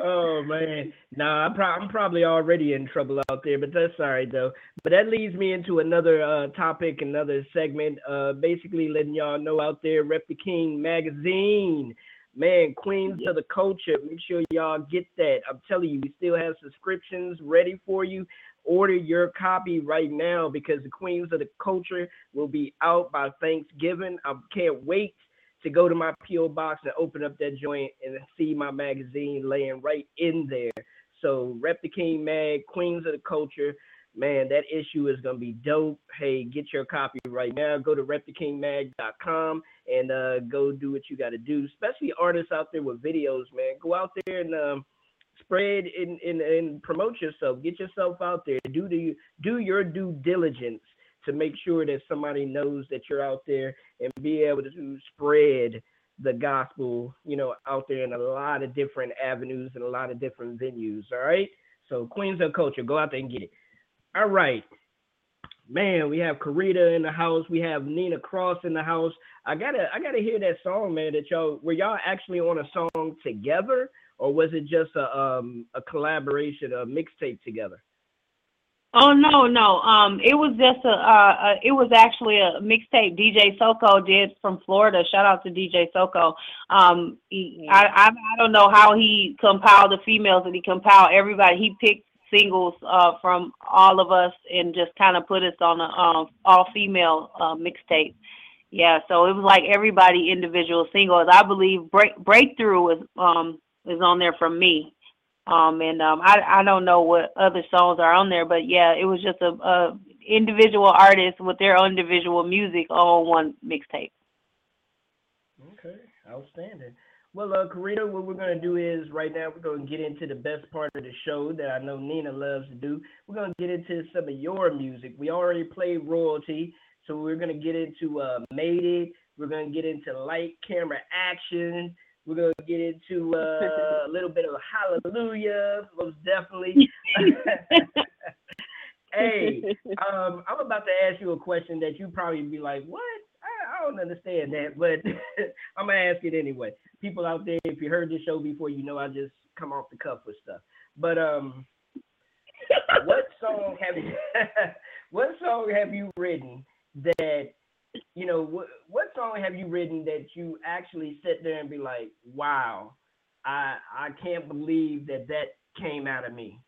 B: Oh man. Nah I'm, pro- I'm probably already in trouble out there but that's all right though. But that leads me into another uh topic another segment uh basically letting y'all know out there rep the king magazine Man, Queens of the Culture. Make sure y'all get that. I'm telling you, we still have subscriptions ready for you. Order your copy right now because the Queens of the Culture will be out by Thanksgiving. I can't wait to go to my PO box and open up that joint and see my magazine laying right in there. So, Rep the King Mag, Queens of the Culture man, that issue is gonna be dope. Hey, get your copy right now. Go to repthekingmag.com and uh, go do what you got to do. Especially artists out there with videos, man. Go out there and um, spread and, and and promote yourself. Get yourself out there. Do the do your due diligence to make sure that somebody knows that you're out there and be able to spread the gospel, you know, out there in a lot of different avenues and a lot of different venues. All right. So Queens of Culture, go out there and get it. All right. Man, we have Karita in the house. We have Nina Cross in the house. I gotta I gotta hear that song, man. That y'all were y'all actually on a song together, or was it just a um a collaboration, a mixtape together?
C: Oh no, no. Um, it was just a, uh, a it was actually a mixtape DJ Soko did from Florida. Shout out to DJ Soko. Um, he, I, I I don't know how he compiled the females and he compiled everybody. He picked singles uh, from all of us and just kind of put us on a um, all female uh, mixtape. Yeah, so it was like everybody individual singles. I believe Break Breakthrough is um is on there from me. Um and um I I don't know what other songs are on there, but yeah, it was just a, a individual artist with their own individual music on one mixtape.
B: Okay, outstanding. Well, uh, Karita, what we're going to do is right now we're going to get into the best part of the show that I know Nina loves to do. We're going to get into some of your music. We already played Royalty, so we're going to get into uh, Made It. We're going to get into Light Camera Action. We're going to get into uh, a little bit of Hallelujah, most definitely. hey, um, I'm about to ask you a question that you probably be like, what? I, don't understand that, but I'm gonna ask it anyway. People out there, if you heard this show before, you know I just come off the cuff with stuff. But um, what song have you? what song have you written that you know? What what song have you written that you actually sit there and be like, wow, I I can't believe that that came out of me.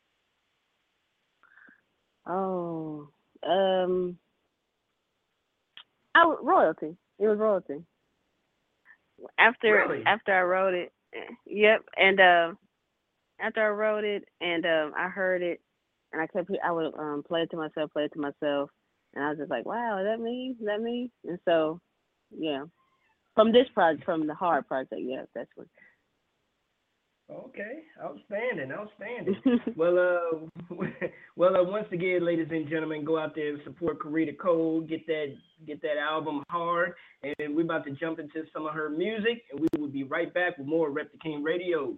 P: Oh, um, I royalty. It was royalty. After
B: Really?
P: after I wrote it, yep. And uh, after I wrote it, and um, I heard it, and I kept I would um play it to myself, play it to myself, and I was just like, wow, is that me? Is that me? And so, yeah, from this project, from the hard project, yeah, that's what.
B: Okay, outstanding, outstanding. well, uh, well, uh, once again, ladies and gentlemen, go out there and support Karita Cole. Get that, get that album hard, and we're about to jump into some of her music, and we will be right back with more Rep the King Radio.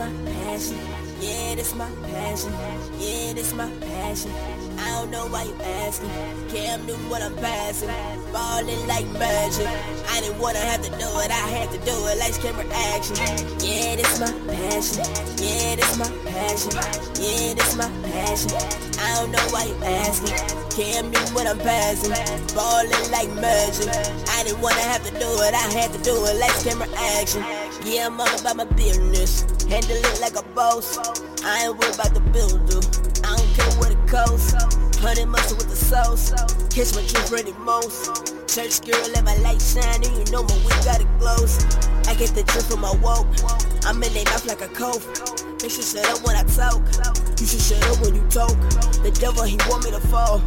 M: My passion. Yeah, this my passion. Yeah, this my passion. I don't know why you asking. Cam knew what I'm passing. Ballin' like magic. I didn't wanna have to do it. I had to do it. Lights, camera, action. Yeah, this my passion. Yeah, this my passion. Yeah, this my passion. I don't know why you asking. Cam knew what I'm passing. Ballin' like magic. I didn't wanna have to do it. I had to do it. Lights, camera, action. Yeah, I'm all about my business. Handle it like a boss. I ain't worried about the builder. I don't care what it costs. Honey mustard with the sauce. Catch my drip ready most. Church girl, let my light shine, and you know my wig got it glows. I get the drip from my walk. I'm in their mouth like a coke. They should shut up when I talk. You should shut up when you talk. The devil, he want me to fall.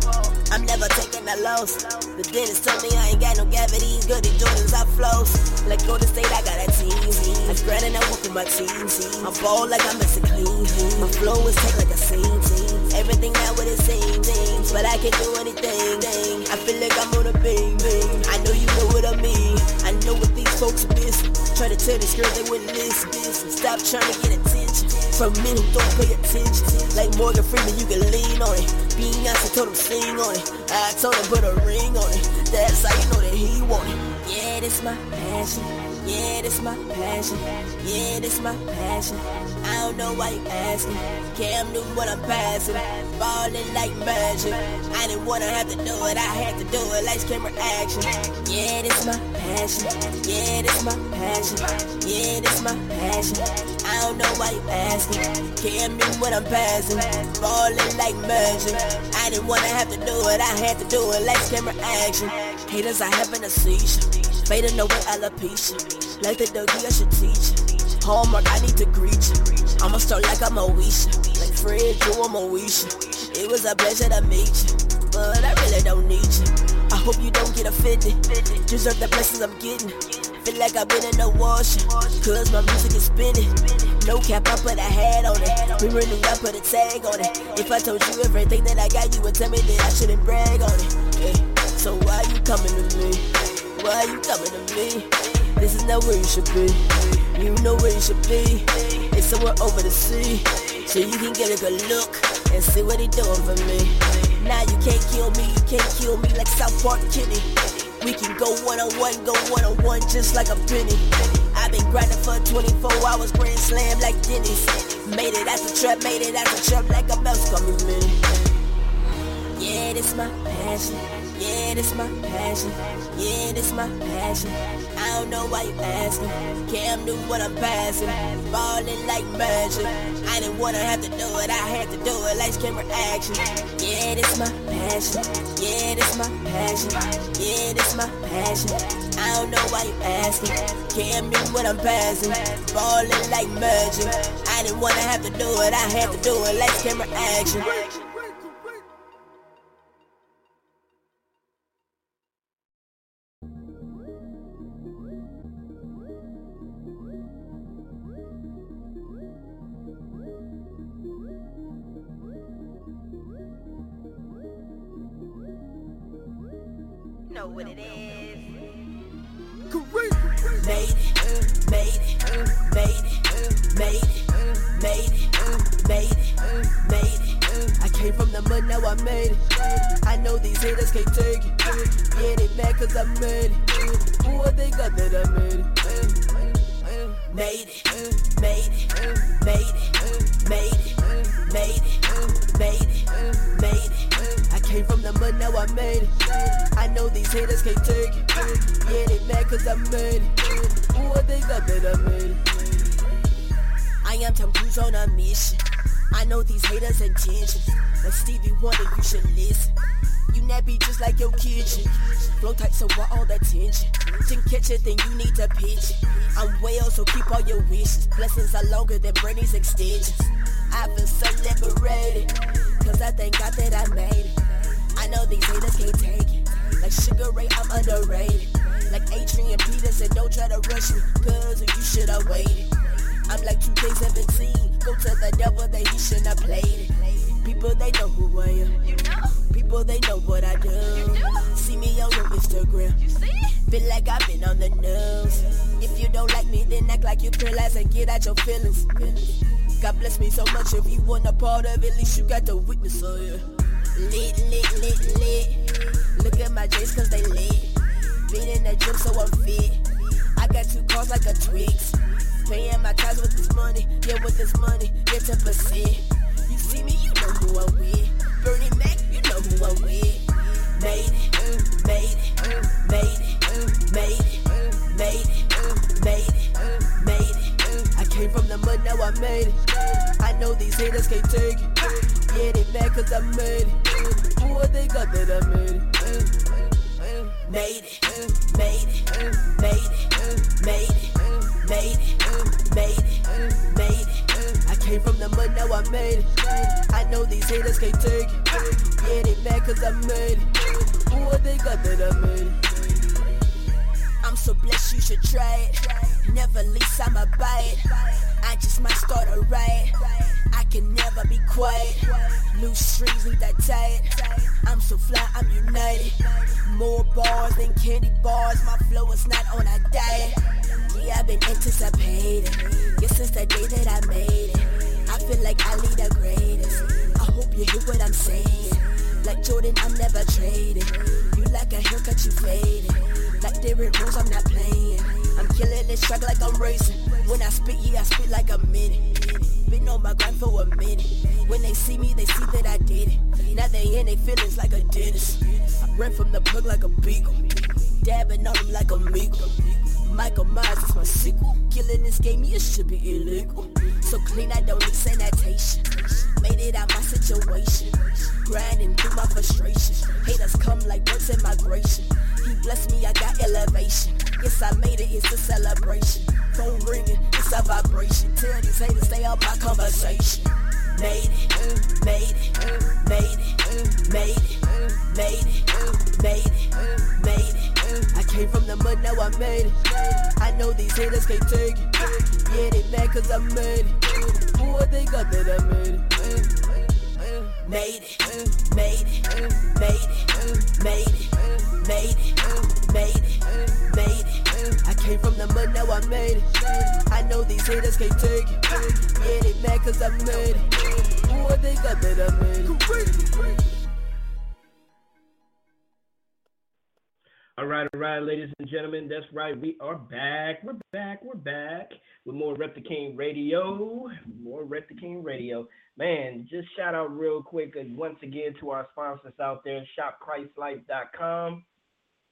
M: I'm never taking a loss. The dentist told me I ain't got no gravity. Good at Jordans, I flows. Like Golden State, I got that team. I'm grinding, I work with my team. I'm ball like I'm missing clean. My flow is tight like a scene. Everything not what it seems. But I can do anything. I feel like I'm on a bing bing. I know you know what I mean. I know what these folks miss. Try to tell these girls they wouldn't listen. Stop trying to get attention from men who don't pay attention. Like Morgan Freeman, you can lean on it. Beyonce told him sing on it. I told him put a ring on it. That's how you know that he want it. Yeah, this my passion. Yeah, this my passion. Yeah, this my passion. I don't know why you asking. Cam knew what I'm passing. Ballin' like magic. I didn't wanna have to do it. I had to do it. Lights, camera, action. Yeah, this my passion. Yeah, this my passion. Yeah, this my passion. I don't know why you asking. Cam knew what I'm passing. Ballin' like magic. I didn't wanna have to do it. I had to do it. Lights, camera, action. Haters are having a seizure. Fading away alopecia. Like the doggy, I should teach you. Hallmark, I need to greet you. I'ma start like I'm a Moesha. Like Fred, Drew, I'm Moesha. It was a pleasure to meet you. But I really don't need you. I hope you don't get offended. Deserve the blessings I'm getting. Feel like I've been in the wash. Cause my music is spinning. No cap, I put a hat on it. We renewed, I put a tag on it. If I told you everything that I got, you would tell me that I shouldn't brag on it. Hey, so why you coming to me? Why you coming to me? This is not where you should be. You know where you should be. It's somewhere over the sea. So you can get a good look and see what he doing for me. Now you can't kill me, you can't kill me like South Park Kitty. We can go one on one, go one on one just like a penny. I've been grinding for 24 hours, grand slam like Denny's. Made it out the trap, made it out the trap like a mouse coming in. Yeah, this my passion. Yeah, this my passion. Yeah, this my passion. I don't know why you asking. Cam knew what I'm passing. Ballin' like magic. I didn't wanna have to do it. I had to do it. Lights, camera, action. Yeah, this my passion. Yeah, this my passion. Yeah, this my passion. I don't know why you asking. Cam knew what I'm passing. Ballin' like magic. I didn't wanna have to do it. I had to do it. Lights, camera, action. Well, so keep all your wishes. Blessings are longer than Bernie's extensions. I feel so liberated, cause I thank God that I made it. I know these haters can't take it. Like Sugar Ray, I'm underrated. Like Adrian Peterson, don't try to rush me, cause you should've waited. I'm like 2K17, go tell the devil, that he shouldn't have played it. People, they know who I am. You know? People, they know what I do. You do? See me on your Instagram. You see? Feel like I've been on the news. Don't like me, then act like you realize and get out your feelings. God bless me so much, if you want a part of it, at least you got the witness, so yeah. Lit, lit, lit, lit. Look at my J's cause they lit. Been in the gym so I'm fit. I got two cars like a Twix. Paying my tithes with this money, yeah, with this money, get 10%. You see me, you know who I'm with. Bernie Mac, you know who I'm with. Made it, uh, made it, I made it. I know these haters can't take it. Yeah, they mad cause I made it. Who are they got that I made it? Made it, made it, made it, made it, made it, made it, made it. I came from the mud, now I made it. I know these haters can't take it. Yeah, they mad cause I made it. Who are they got that I made it? I'm so blessed you should try it. Never least I'ma buy it. I just might start a riot. I can never be quiet. Loose strings need that tight. I'm so fly, I'm united. More bars than candy bars. My flow is not on a diet. Yeah, I've been anticipating. Yeah, since the day that I made it. I feel like I lead the greatest. I hope you hear what I'm saying. Like Jordan, I'm never trading. You like a haircut, you faded. Like Derrick Rose, I'm not playing. I'm killing this track like I'm racing. When I spit, yeah, I spit like a minute. Been on my grind for a minute. When they see me, they see that I did it. Now they in they feelings like a dentist. I ran from the plug like a beagle. Dabbing on them like a meagle. Michael Myers is my sequel. Killing this game, yeah, it should be illegal. So clean, I don't need sanitation. Made it out my situation. Grinding through my frustrations. Haters come like birds in migration. He blessed me, I got elevation. Yes, I made it, it's a celebration. Phone ringing, it's a vibration. Tell these haters stay out my conversation. Made it, uh, made it, uh, made it, uh, made it, uh, made it, uh, made it, uh, made it. uh. I came from the mud, now I made it. I know these haters can't take it. Yeah, they mad cause I made it. Who are they got that I made it? Uh, uh, uh. Made it, uh, made it, uh, made it, uh, made it, uh, made it, uh, made it, uh, made it. I came from the mud, now I made it. I know these haters can't take it. Mad cause I made it. I made it?
B: All right, all right, ladies and gentlemen, that's right. We are back. We're back. We're back with more Rep the King Radio. More Rep the King Radio. Man, just shout out real quick once again to our sponsors out there, shopchristlife.com,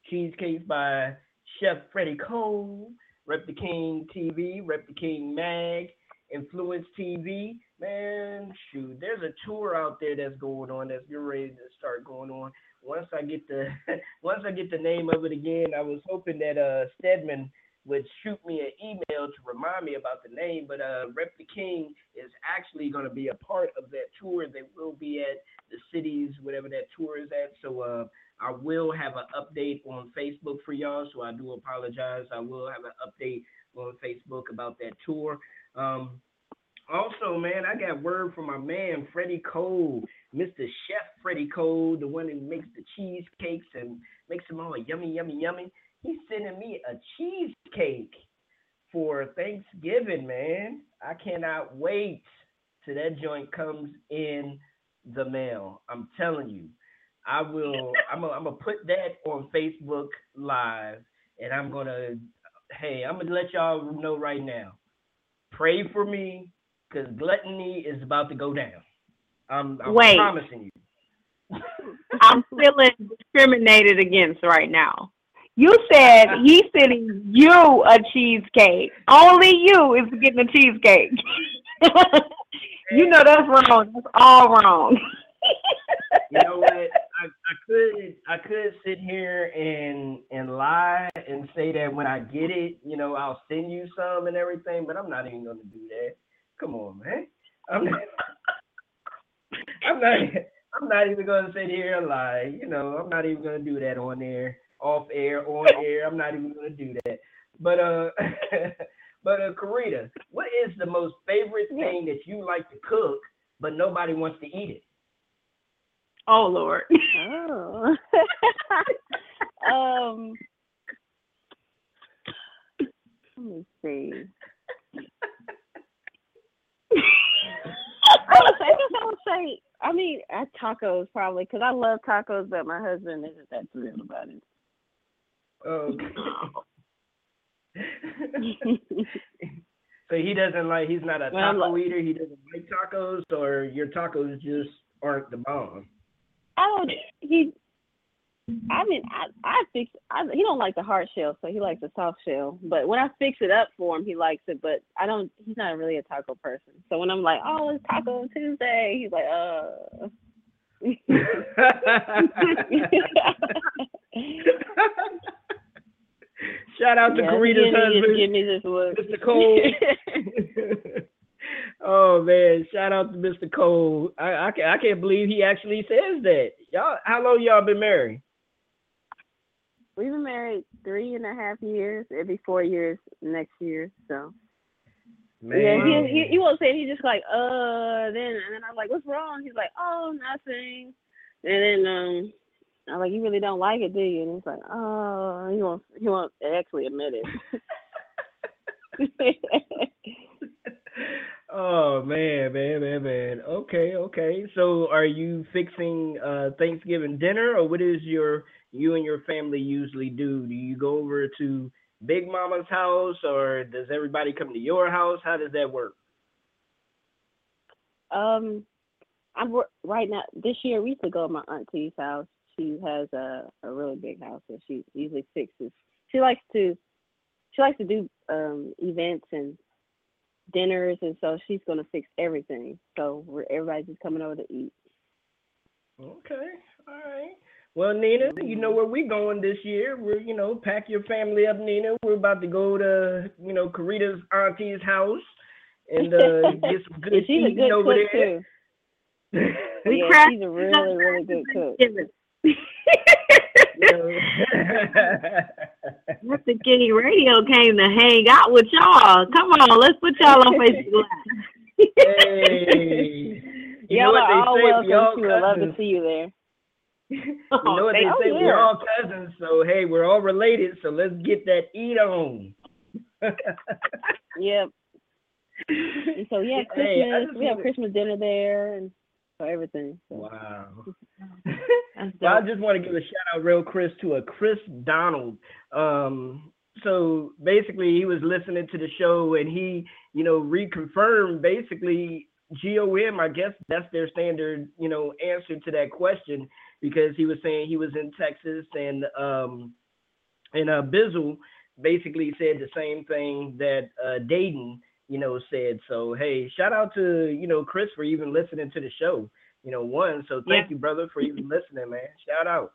B: Cheesecake by Chef Freddie Cole, Rep the King TV, Rep the King Mag, Influence TV. Man, shoot, there's a tour out there that's going on that's getting ready to start going on once I get the once I get the name of it again, I was hoping that uh Stedman would shoot me an email to remind me about the name. But uh Rep the King is actually going to be a part of that tour. They will be at the cities, whatever that tour is at. So uh I will have an update on Facebook for y'all. So I do apologize. I will have an update on Facebook about that tour. Um, also, man, I got word from my man Freddie Cole, Mr. Chef Freddie Cole, the one who makes the cheesecakes and makes them all yummy, yummy, yummy. He's sending me a cheesecake for Thanksgiving, man. I cannot wait till that joint comes in the mail. I'm telling you. I will I'm gonna I'm gonna put that on Facebook live and I'm gonna hey, I'm gonna let y'all know right now. Pray for me because gluttony is about to go down. I'm, I'm
C: Wait.
B: promising you.
C: I'm feeling discriminated against right now. You said he's sending you a cheesecake. Only you is getting a cheesecake. you know that's wrong. That's all wrong.
B: you know what? I, I could I could sit here and and lie and say that when I get it, you know, I'll send you some and everything, but I'm not even gonna do that. Come on, man. I'm not I'm not I'm not even gonna sit here and lie. You know, I'm not even gonna do that on air, off air, on air. I'm not even gonna do that. But uh but uh Carita, what is the most favorite thing that you like to cook but nobody wants to eat it?
C: Oh Lord.
P: Oh. um. Let me see. I would say, I guess I would say. I mean, uh, tacos probably because I love tacos, but my husband isn't that thrilled about it.
B: Oh. so he doesn't like. He's not a
P: Well,
B: taco
P: like-
B: eater. He doesn't like tacos, or your tacos just aren't the bomb.
P: I don't. He. I mean, I I fix. I, he don't like the hard shell, so he likes the soft shell. But when I fix it up for him, he likes it. But I don't. He's not really a taco person. So when I'm like, oh, it's Taco Tuesday, he's like, uh.
B: Shout out to
P: give me-
B: husband,
P: me this look.
B: Mr. Cole. oh man, shout out to Mr. Cole. I I, can, I can't believe he actually says that. Y'all, how long y'all been married?
P: We've been married three and a half years. It'll be four years next year. So yeah, he, he he won't say. it. He's just like, uh. Then and then I'm like, what's wrong? He's like, oh, nothing. And then um, I'm like, you really don't like it, do you? And he's like, oh, he won't he won't actually admit it.
B: Oh man, man, man, man. Okay, okay. So are you fixing uh Thanksgiving dinner or what is your you and your family usually do? Do you go over to Big Mama's house or does everybody come to your house? How does that work?
P: Um, I'm right now. This year, we used to go to my auntie's house. She has a a really big house, so she usually fixes. She likes to, she likes to do um events and dinners, and so she's gonna fix everything. So we're everybody's just coming over to eat.
B: Okay, all right. Well, Nina, you know where we going this year. We're, you know, pack your family up, Nina. We're about to go to, you know, Carita's auntie's house and uh, get some good
P: Yeah, she's a good
B: over
P: cook
B: there.
P: too.
C: We
P: yeah,
C: cracked
P: she's a really, really good cook.
C: Mr. Kenny Radio came to hang out with y'all. Come on, let's put y'all on Facebook Live.
B: hey, you know
P: Y'all are all
B: they say? We all
P: welcome. She would love to
B: cousins.
P: see you there.
B: You know what
P: thank-
B: they
P: oh,
B: say?
P: yeah.
B: We're all cousins, so hey, we're all related. So let's get that eat on.
P: Yep. And so yeah, Christmas.
B: Hey,
P: we have Christmas dinner there and so everything. So.
B: Wow. Well, I just want to give a shout out real Chris to a Chris Donald. Um, so basically he was listening to the show and he, you know, reconfirmed basically GOM, I guess that's their standard, you know, answer to that question because he was saying he was in Texas and um and uh Bizzle basically said the same thing that uh Datin, you know, said. So hey, shout out to, you know, Chris for even listening to the show. You know, one. So thank
C: Yeah.
B: you, brother, for even listening, man. Shout out.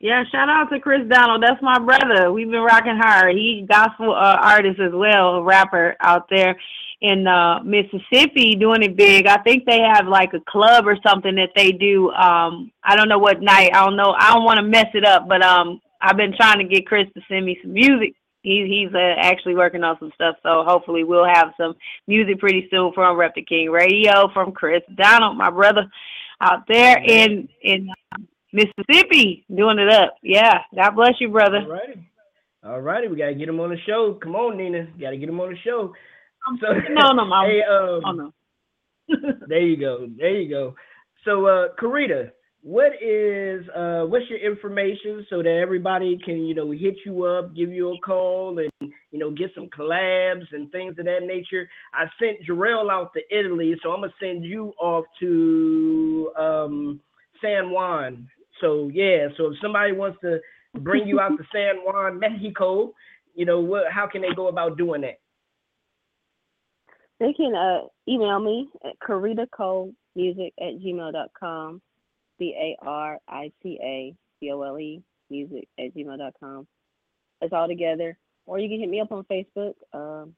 C: Yeah, shout out to Chris Donald. That's my brother. We've been rocking hard. He gospel uh, artist as well, a rapper out there in uh Mississippi doing it big. I think they have like a club or something that they do. Um I don't know what night. I don't know. I don't want to mess it up, but um I've been trying to get Chris to send me some music. He, he's uh, actually working on some stuff, so hopefully we'll have some music pretty soon from Rep the King Radio from Chris Donald, my brother out there in in uh, Mississippi doing it up. Yeah, God bless you, brother.
B: All righty. All righty, we gotta get him on the show. Come on, Nina. Gotta get him on the show. So,
C: No, no, Mom.
B: hey, um,
C: Oh no.
B: there you go. There you go. So, uh, Carita, what is uh, what's your information so that everybody can, you know, hit you up, give you a call, and you know, get some collabs and things of that nature. I sent Jarrell out to Italy, so I'm gonna send you off to um, San Juan. So yeah, so if somebody wants to bring you out to San Juan, Mexico, you know, what? How can they go about doing that?
P: They can uh, email me at caritacolemusic at gmail.com. C A R I T A C O L E music at gmail.com. It's all together. Or you can hit me up on Facebook. Um,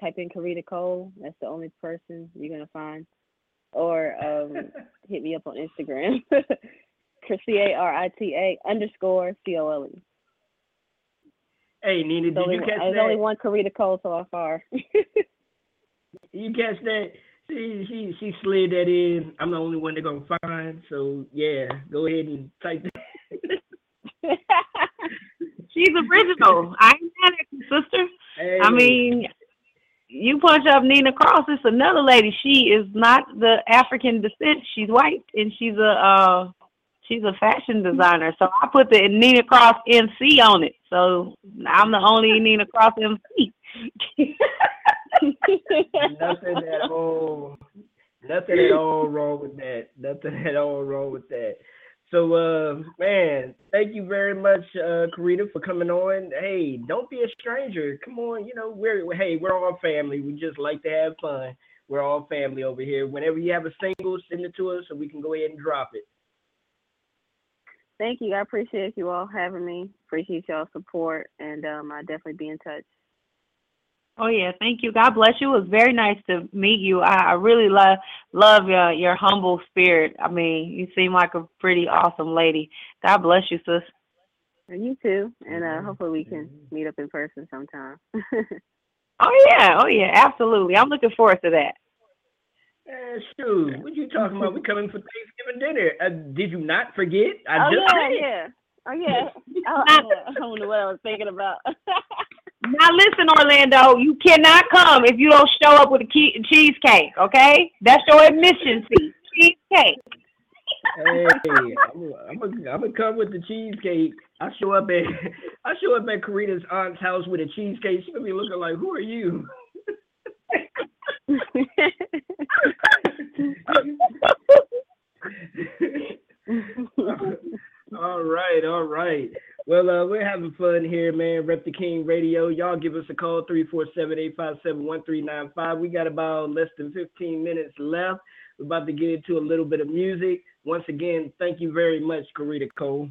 P: type in Carita Cole. That's the only person you're going to find. Or um, hit me up on Instagram. C A R I T A underscore C O L E.
B: Hey, Nina, did
P: There's
B: you
P: only,
B: catch
P: there's
B: that?
P: only one Carita Cole so far.
B: You catch that? She she she slid that in. I'm the only one they're gonna find. So yeah, go ahead and type that.
C: She's original. I ain't mad at you, sister. I mean, you punch up Nina Cross. It's another lady. She is not the African descent. She's white, and she's a uh, she's a fashion designer. So I put the Nina Cross MC on it. So I'm the only Nina Cross MC.
B: nothing at all. Nothing at all wrong with that. Nothing at all wrong with that. So, uh, man, thank you very much, uh, Carita, for coming on. Hey, don't be a stranger. Come on, you know we're hey, we're all family. We just like to have fun. We're all family over here. Whenever you have a single, send it to us so we can go ahead and drop it.
P: Thank you. I appreciate you all having me. Appreciate y'all support, and um, I'll definitely be in touch.
C: Oh yeah, thank you. God bless you. It was very nice to meet you. I, I really love love your your humble spirit. I mean, you seem like a pretty awesome lady. God bless you, sis.
P: And you too. And uh, hopefully we can meet up in person sometime.
C: Oh yeah, oh yeah, absolutely. I'm looking forward to that.
B: Uh, shoot, what you talking about? We're coming for Thanksgiving dinner. Uh, did you not forget? I
P: oh
B: just
P: yeah,
B: said.
P: yeah. Oh yeah. I, I, I don't know what I was thinking about.
C: Now listen, Orlando, you cannot come if you don't show up with a key- cheesecake. Okay, that's your admission fee. Cheesecake.
B: hey, I'm gonna I'm gonna I'm gonna come with the cheesecake. I show up at I show up at Carita's aunt's house with a cheesecake. She gonna be looking like, "Who are you?" All right, all right. Well, uh, we're having fun here, man. Rep the King Radio. Y'all give us a call 347-857-1395. We got about less than 15 minutes left. We're about to get into a little bit of music. Once again, thank you very much, Carita Cole.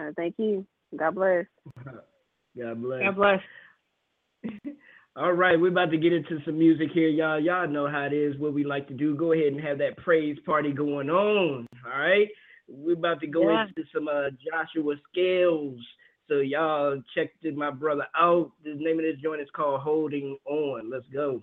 P: Uh, thank you. God bless.
B: God bless.
C: God bless.
B: All right, we're about to get into some music here, y'all. Y'all know how it is, what we like to do. Go ahead and have that praise party going on. All right. We're about to go
C: Yeah.
B: into some uh, Joshua Scales. So y'all check my brother out. The name of this joint is called Holding On. Let's go.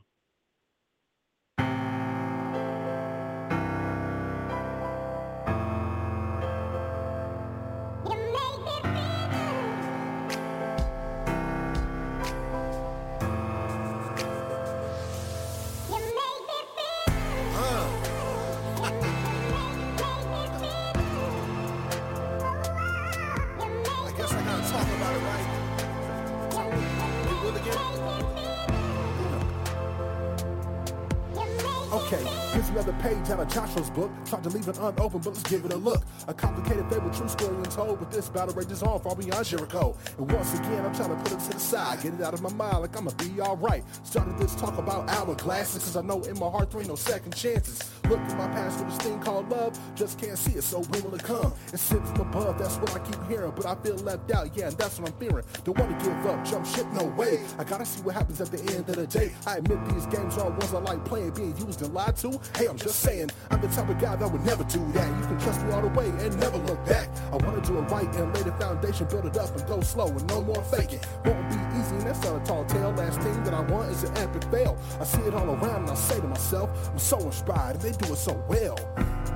O: Book. Tried to leave it unopened, but let's give it a look. A complicated fable, true story untold, but this battle rages on far beyond Jericho. And once again, I'm trying to put it to the side, get it out of my mind like I'ma be alright. Started this talk about hourglasses, cause I know in my heart there ain't no second chances. Look at my past with this thing called love, just can't see it, so when will it come? It's sent from above, that's what I keep hearing, but I feel left out, yeah, and that's what I'm fearing. Don't wanna give up, jump ship, no way. I gotta see what happens at the end of the day. I admit these games are ones I like playing, being used and lied to. Hey, I'm just saying, I'm the type of guy that would never do that. You can trust me all the way and never look back. I do it right and lay the foundation, build it up and go slow and no more faking. Won't be easy, and that's not a tall tale. Last thing that I want is an epic fail. I see it all around and I say to myself, I'm so inspired and they do it so well.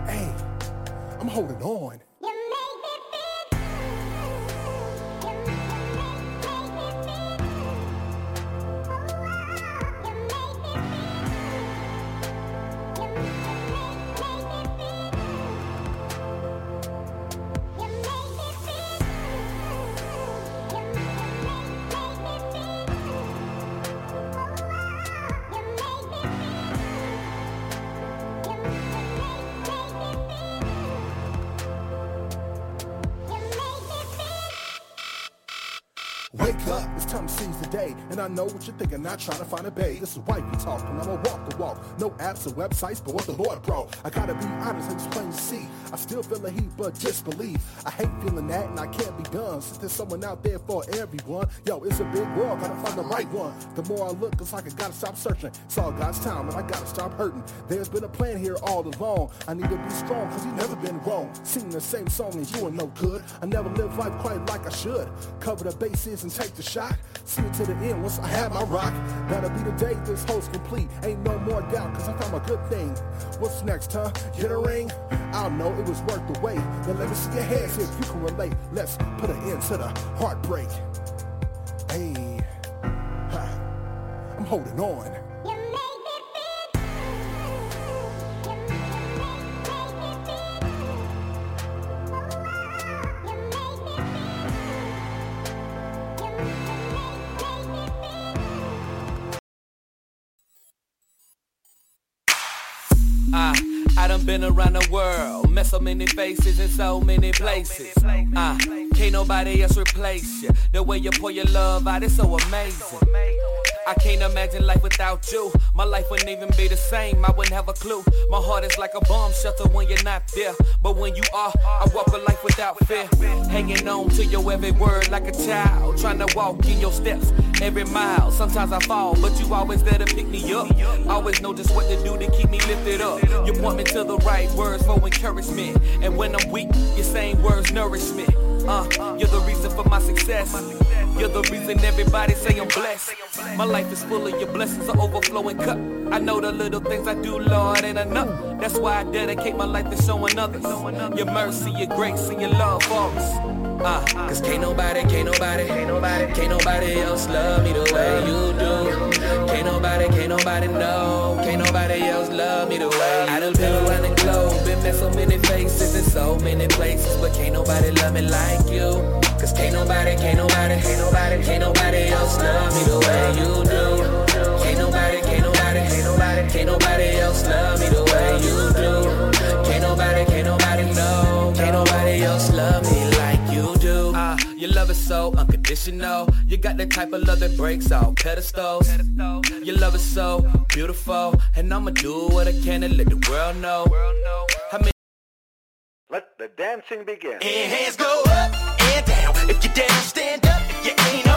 O: Hey, I'm holding on. Know what you're thinking, not trying to find a bay. This is wifey talking, I'ma walk the walk. No apps or websites, but what the Lord brought. I gotta be honest, it's plain to see. I still feel the heat, but disbelief. I hate feeling that, and I can't be done. Since there's someone out there for everyone. Yo, it's a big world, gotta find the right one. The more I look, it's like I gotta stop searching. It's all God's time, and I gotta stop hurting. There's been a plan here all along. I need to be strong, cause you never been wrong. Singing the same song and you are no good. I never live life quite like I should. Cover the bases and take the shot. See it to the end I have my rock. That'll be the day this hole's complete. Ain't no more doubt, cause I found my good thing. What's next, huh? Get a ring? I know, it was worth the wait. Then let me see your hands if you can relate. Let's put an end to the heartbreak. Hey, I'm holding on.
E: Been around the world, met so many faces in so many places. Uh, can't nobody else replace you. The way you pour your love out is so amazing. I can't imagine life without you. My life wouldn't even be the same. I wouldn't have a clue. My heart is like a bomb shelter when you're not there. But when you are, I walk a life without fear. Hanging on to your every word like a child. Trying to walk in your steps every mile. Sometimes I fall, but you always there to pick me up. Always know just what to do to keep me lifted up. You point me to the right words for encouragement. And when I'm weak, your same words nourish me. Uh, you're the reason for my success. You're the reason everybody say I'm blessed. My life is full of your blessings, an overflowing cup. I know the little things I do, Lord, ain't enough. That's why I dedicate my life to showing others your mercy, your grace, and your love for us. Uh, cause can't nobody, can't nobody, can't nobody, else love me the way you do. Can't nobody, can't nobody know, can't nobody else love me the way I done been around the globe, met so many faces in so many places, but can't nobody love me like you. Cause can't nobody, can't nobody, can't nobody, can't nobody else love me the way you do. Can't nobody, can't nobody, can't nobody, can't nobody else love me the way you do. So unconditional. You got the type of love that breaks all pedestals. Your love is so beautiful, and I'ma do what I can to let the world know.
Q: Let the dancing begin.
A: And hands go up and down. If you're down, stand up. If you ain't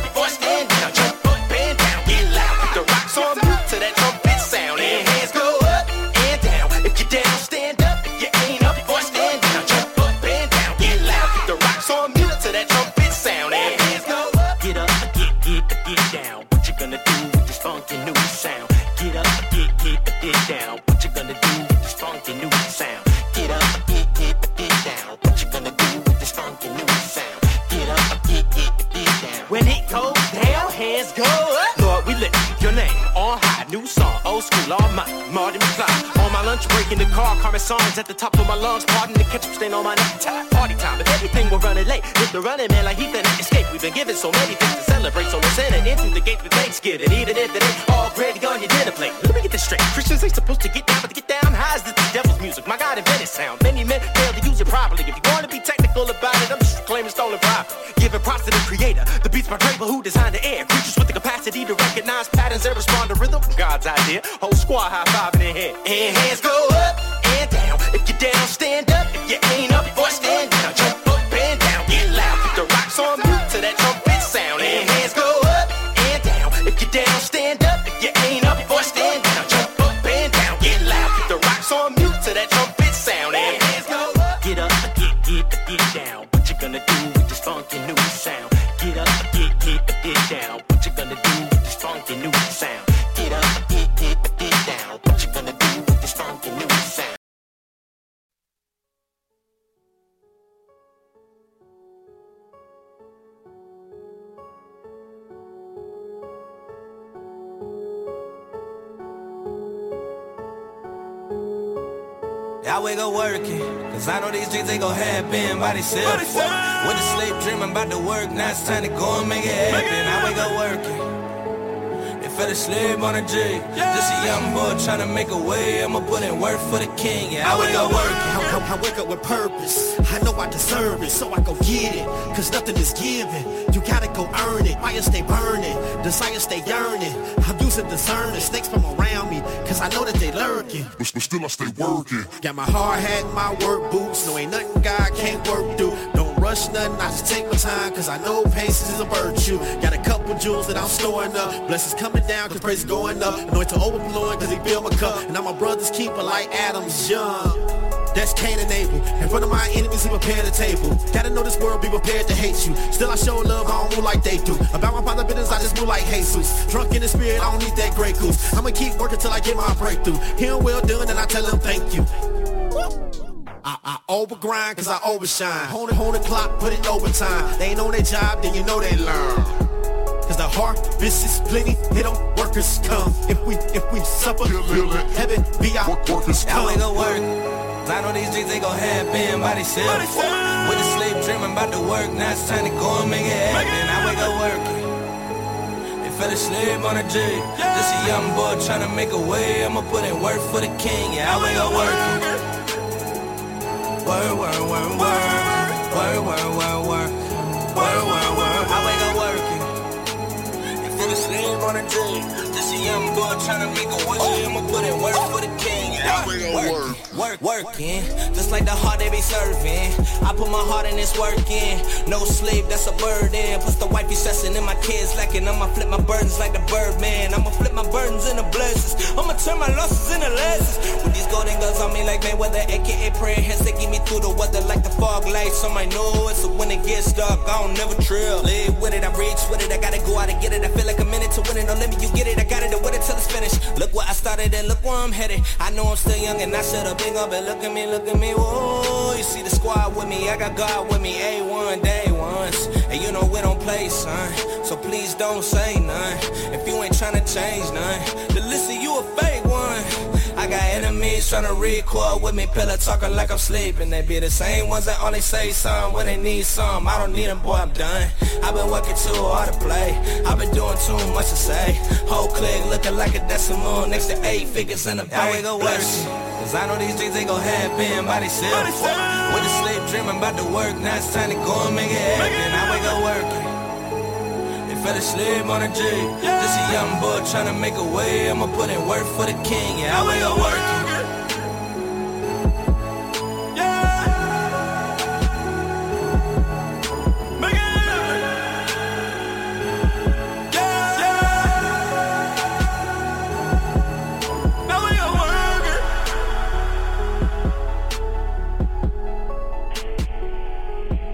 R: happen by themselves. Went to sleep dreaming about the work, now it's time to go and make it happen. I wake up working. They fell asleep on a G. Just a young boy trying to make a way. I'ma put in work for the king. Yeah, I wake up working.
S: I, I, I wake up with purpose. I know I deserve it, so I go get it. Cause nothing is given. You gotta
T: go earn it. Fire stay burning, desire stay yearning. I'm using discerning, snakes from around me, cause I know that they lurking.
U: But, but still I stay working.
T: Got my hard hat, and my work boots. No, ain't nothing God can't work through. Don't rush nothing, I just take my time, cause I know patience is a virtue. Got a couple jewels that I'm storing up. Blessings coming down, cause praise is going up. Anointing overflowing, cause he filled my cup. And I'm my brother's keeper like Adam's young. That's Cain and Abel. In front of my enemies, he prepared a table. Gotta know this world, be prepared to hate you. Still, I show love, I don't move like they do. About my father business, I just move like Jesus. Drunk in the spirit, I don't need that Grey Goose. I'ma keep working till I get my breakthrough. Hear well done, and I tell him thank you. I, I overgrind cause I overshine. Hold it, hold the clock, put it overtime. They ain't on their job, then you know they learn. Cause the harvest is plenty, hit on workers come. If we if we suffer, heaven be our workers come.
R: go work. I know these dreams ain't gon' happen by themselves. With a slave dreaming about the work, now it's time to go and make it happen. I wake up working. They fell asleep on a J. Just a young boy trying to make a way. I'ma put in work for the king. Yeah, I wake up working. Work, work, work, work. Work, work, work, work. Work, work, work. I wake up working. They fell asleep on a J. A young boy trying to make a way. I'ma put in work for the king. Yeah, I wake. Work, working, just like the heart they be serving. I put my heart in this working. No sleep, that's a burden. Plus the wifey stressing and my kids lacking. I'ma flip my burdens like the birdman. I'ma flip my burdens into blessings. I'ma turn my losses into lessons. With these golden guns on me like Mayweather, aka praying hands, they keep me through the weather like the fog lights on my nose. So when it gets dark, I don't never trill. Live with it, I reach with it. I gotta go out and get it. I feel like a minute to win it. Don't let me, you get it. I got it, win it till it's finished. Look where I started and look where I'm headed. I know I'm still young and I should have been up, but look at me, look at me, whoa. You see the squad with me, I got God with me, A1 day ones. And you know we don't play, son. So please don't say none. If you ain't tryna change none, then listen, you a fake. I got enemies tryna record with me, pillow talking like I'm sleeping. They be the same ones that only say some when they need some. I don't need them, boy, I'm done. I've been working too hard to play. I've been doing too much to say. Whole clique looking like a decimal next to eight figures in the bank. I wake up working. Cause I know these things ain't gon' happen by themselves. With a slave dreaming about the work, now it's time to go and make it happen. I wake up working. Fell asleep on a G. Just a young boy trying to make a way. I'ma put in work for the king. Yeah, I up working.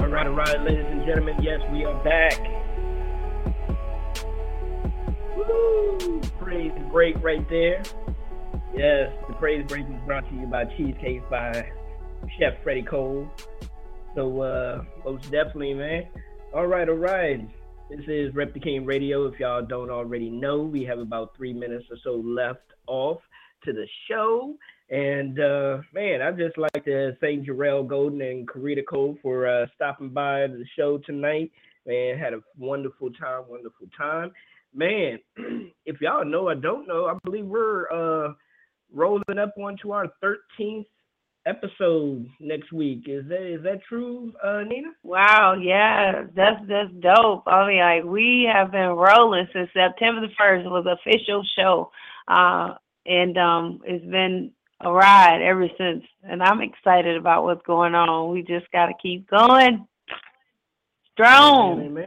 B: All right, ladies and gentlemen. Yes, we are back. Praise break right there. Yes, the praise break is brought to you by Cheesecake by Chef Freddie Cole. So, uh, most definitely, man. All right, all right. This is Rep the King Radio. If y'all don't already know, we have about three minutes or so left off to the show. And uh, man, I'd just like to thank Jarrell Golden and Carita Cole for uh, stopping by the show tonight. Man, had a wonderful time, wonderful time. Man, if y'all know I don't know, I believe we're uh, rolling up onto our 13th episode next week. Is that is that true, uh, Nina?
C: Wow, yeah, that's that's dope. I mean, like we have been rolling since September the first was official show, uh, and um, it's been a ride ever since. And I'm excited about what's going on. We just got to keep going strong.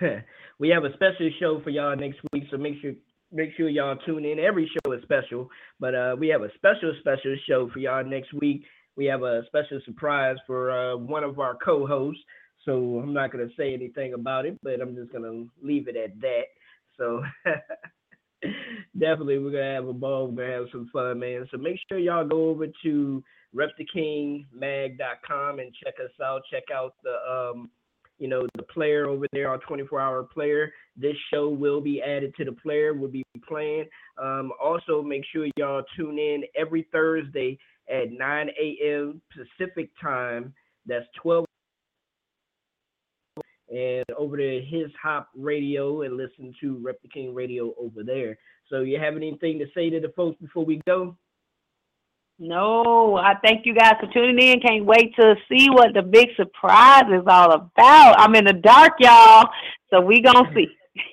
B: Amen. we have a special show for y'all next week, so make sure make sure y'all tune in. Every show is special, but uh, we have a special special show for y'all next week. We have a special surprise for uh, one of our co-hosts. So I'm not gonna say anything about it, but I'm just gonna leave it at that. So definitely we're gonna have a ball, we're gonna have some fun, man. So make sure y'all go over to repthekingmag.com and check us out. Check out the um, you know, the player over there, our 24 hour player. This show will be added to the player. We'll be playing. Um, also, make sure y'all tune in every Thursday at 9 a.m. Pacific time. That's 12 and over to his hop radio and listen to Rep the King radio over there. So you have anything to say to the folks before we go?
V: No, I thank you guys for tuning in. Can't wait to see what the big surprise is all about. I'm in the dark, y'all, so we gonna see.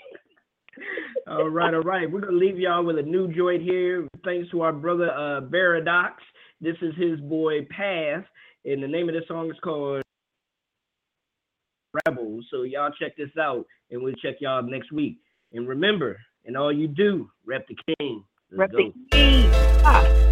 B: all right, all right. We're gonna leave y'all with a new joint here. Thanks to our brother uh Paradox. This is his boy Path, and the name of the song is called Rebels. So y'all check this out, and we'll check y'all next week. And remember, and all you do, rep the king. Let's
V: rep
B: go.
V: the king. Ah.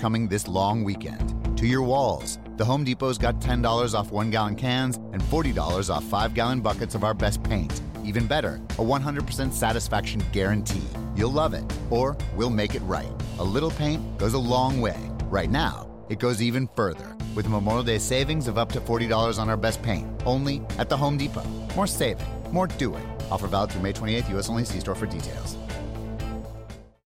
W: coming this long weekend. To your walls, the Home Depot's got $10 off one gallon cans and $40 off five gallon buckets of our best paint. Even better, a 100% satisfaction guarantee. You'll love it, or we'll make it right. A little paint goes a long way. Right now, it goes even further with Memorial Day savings of up to $40 on our best paint, only at the Home Depot. More saving, more doing. Offer valid through May 28th, US only. See store for details.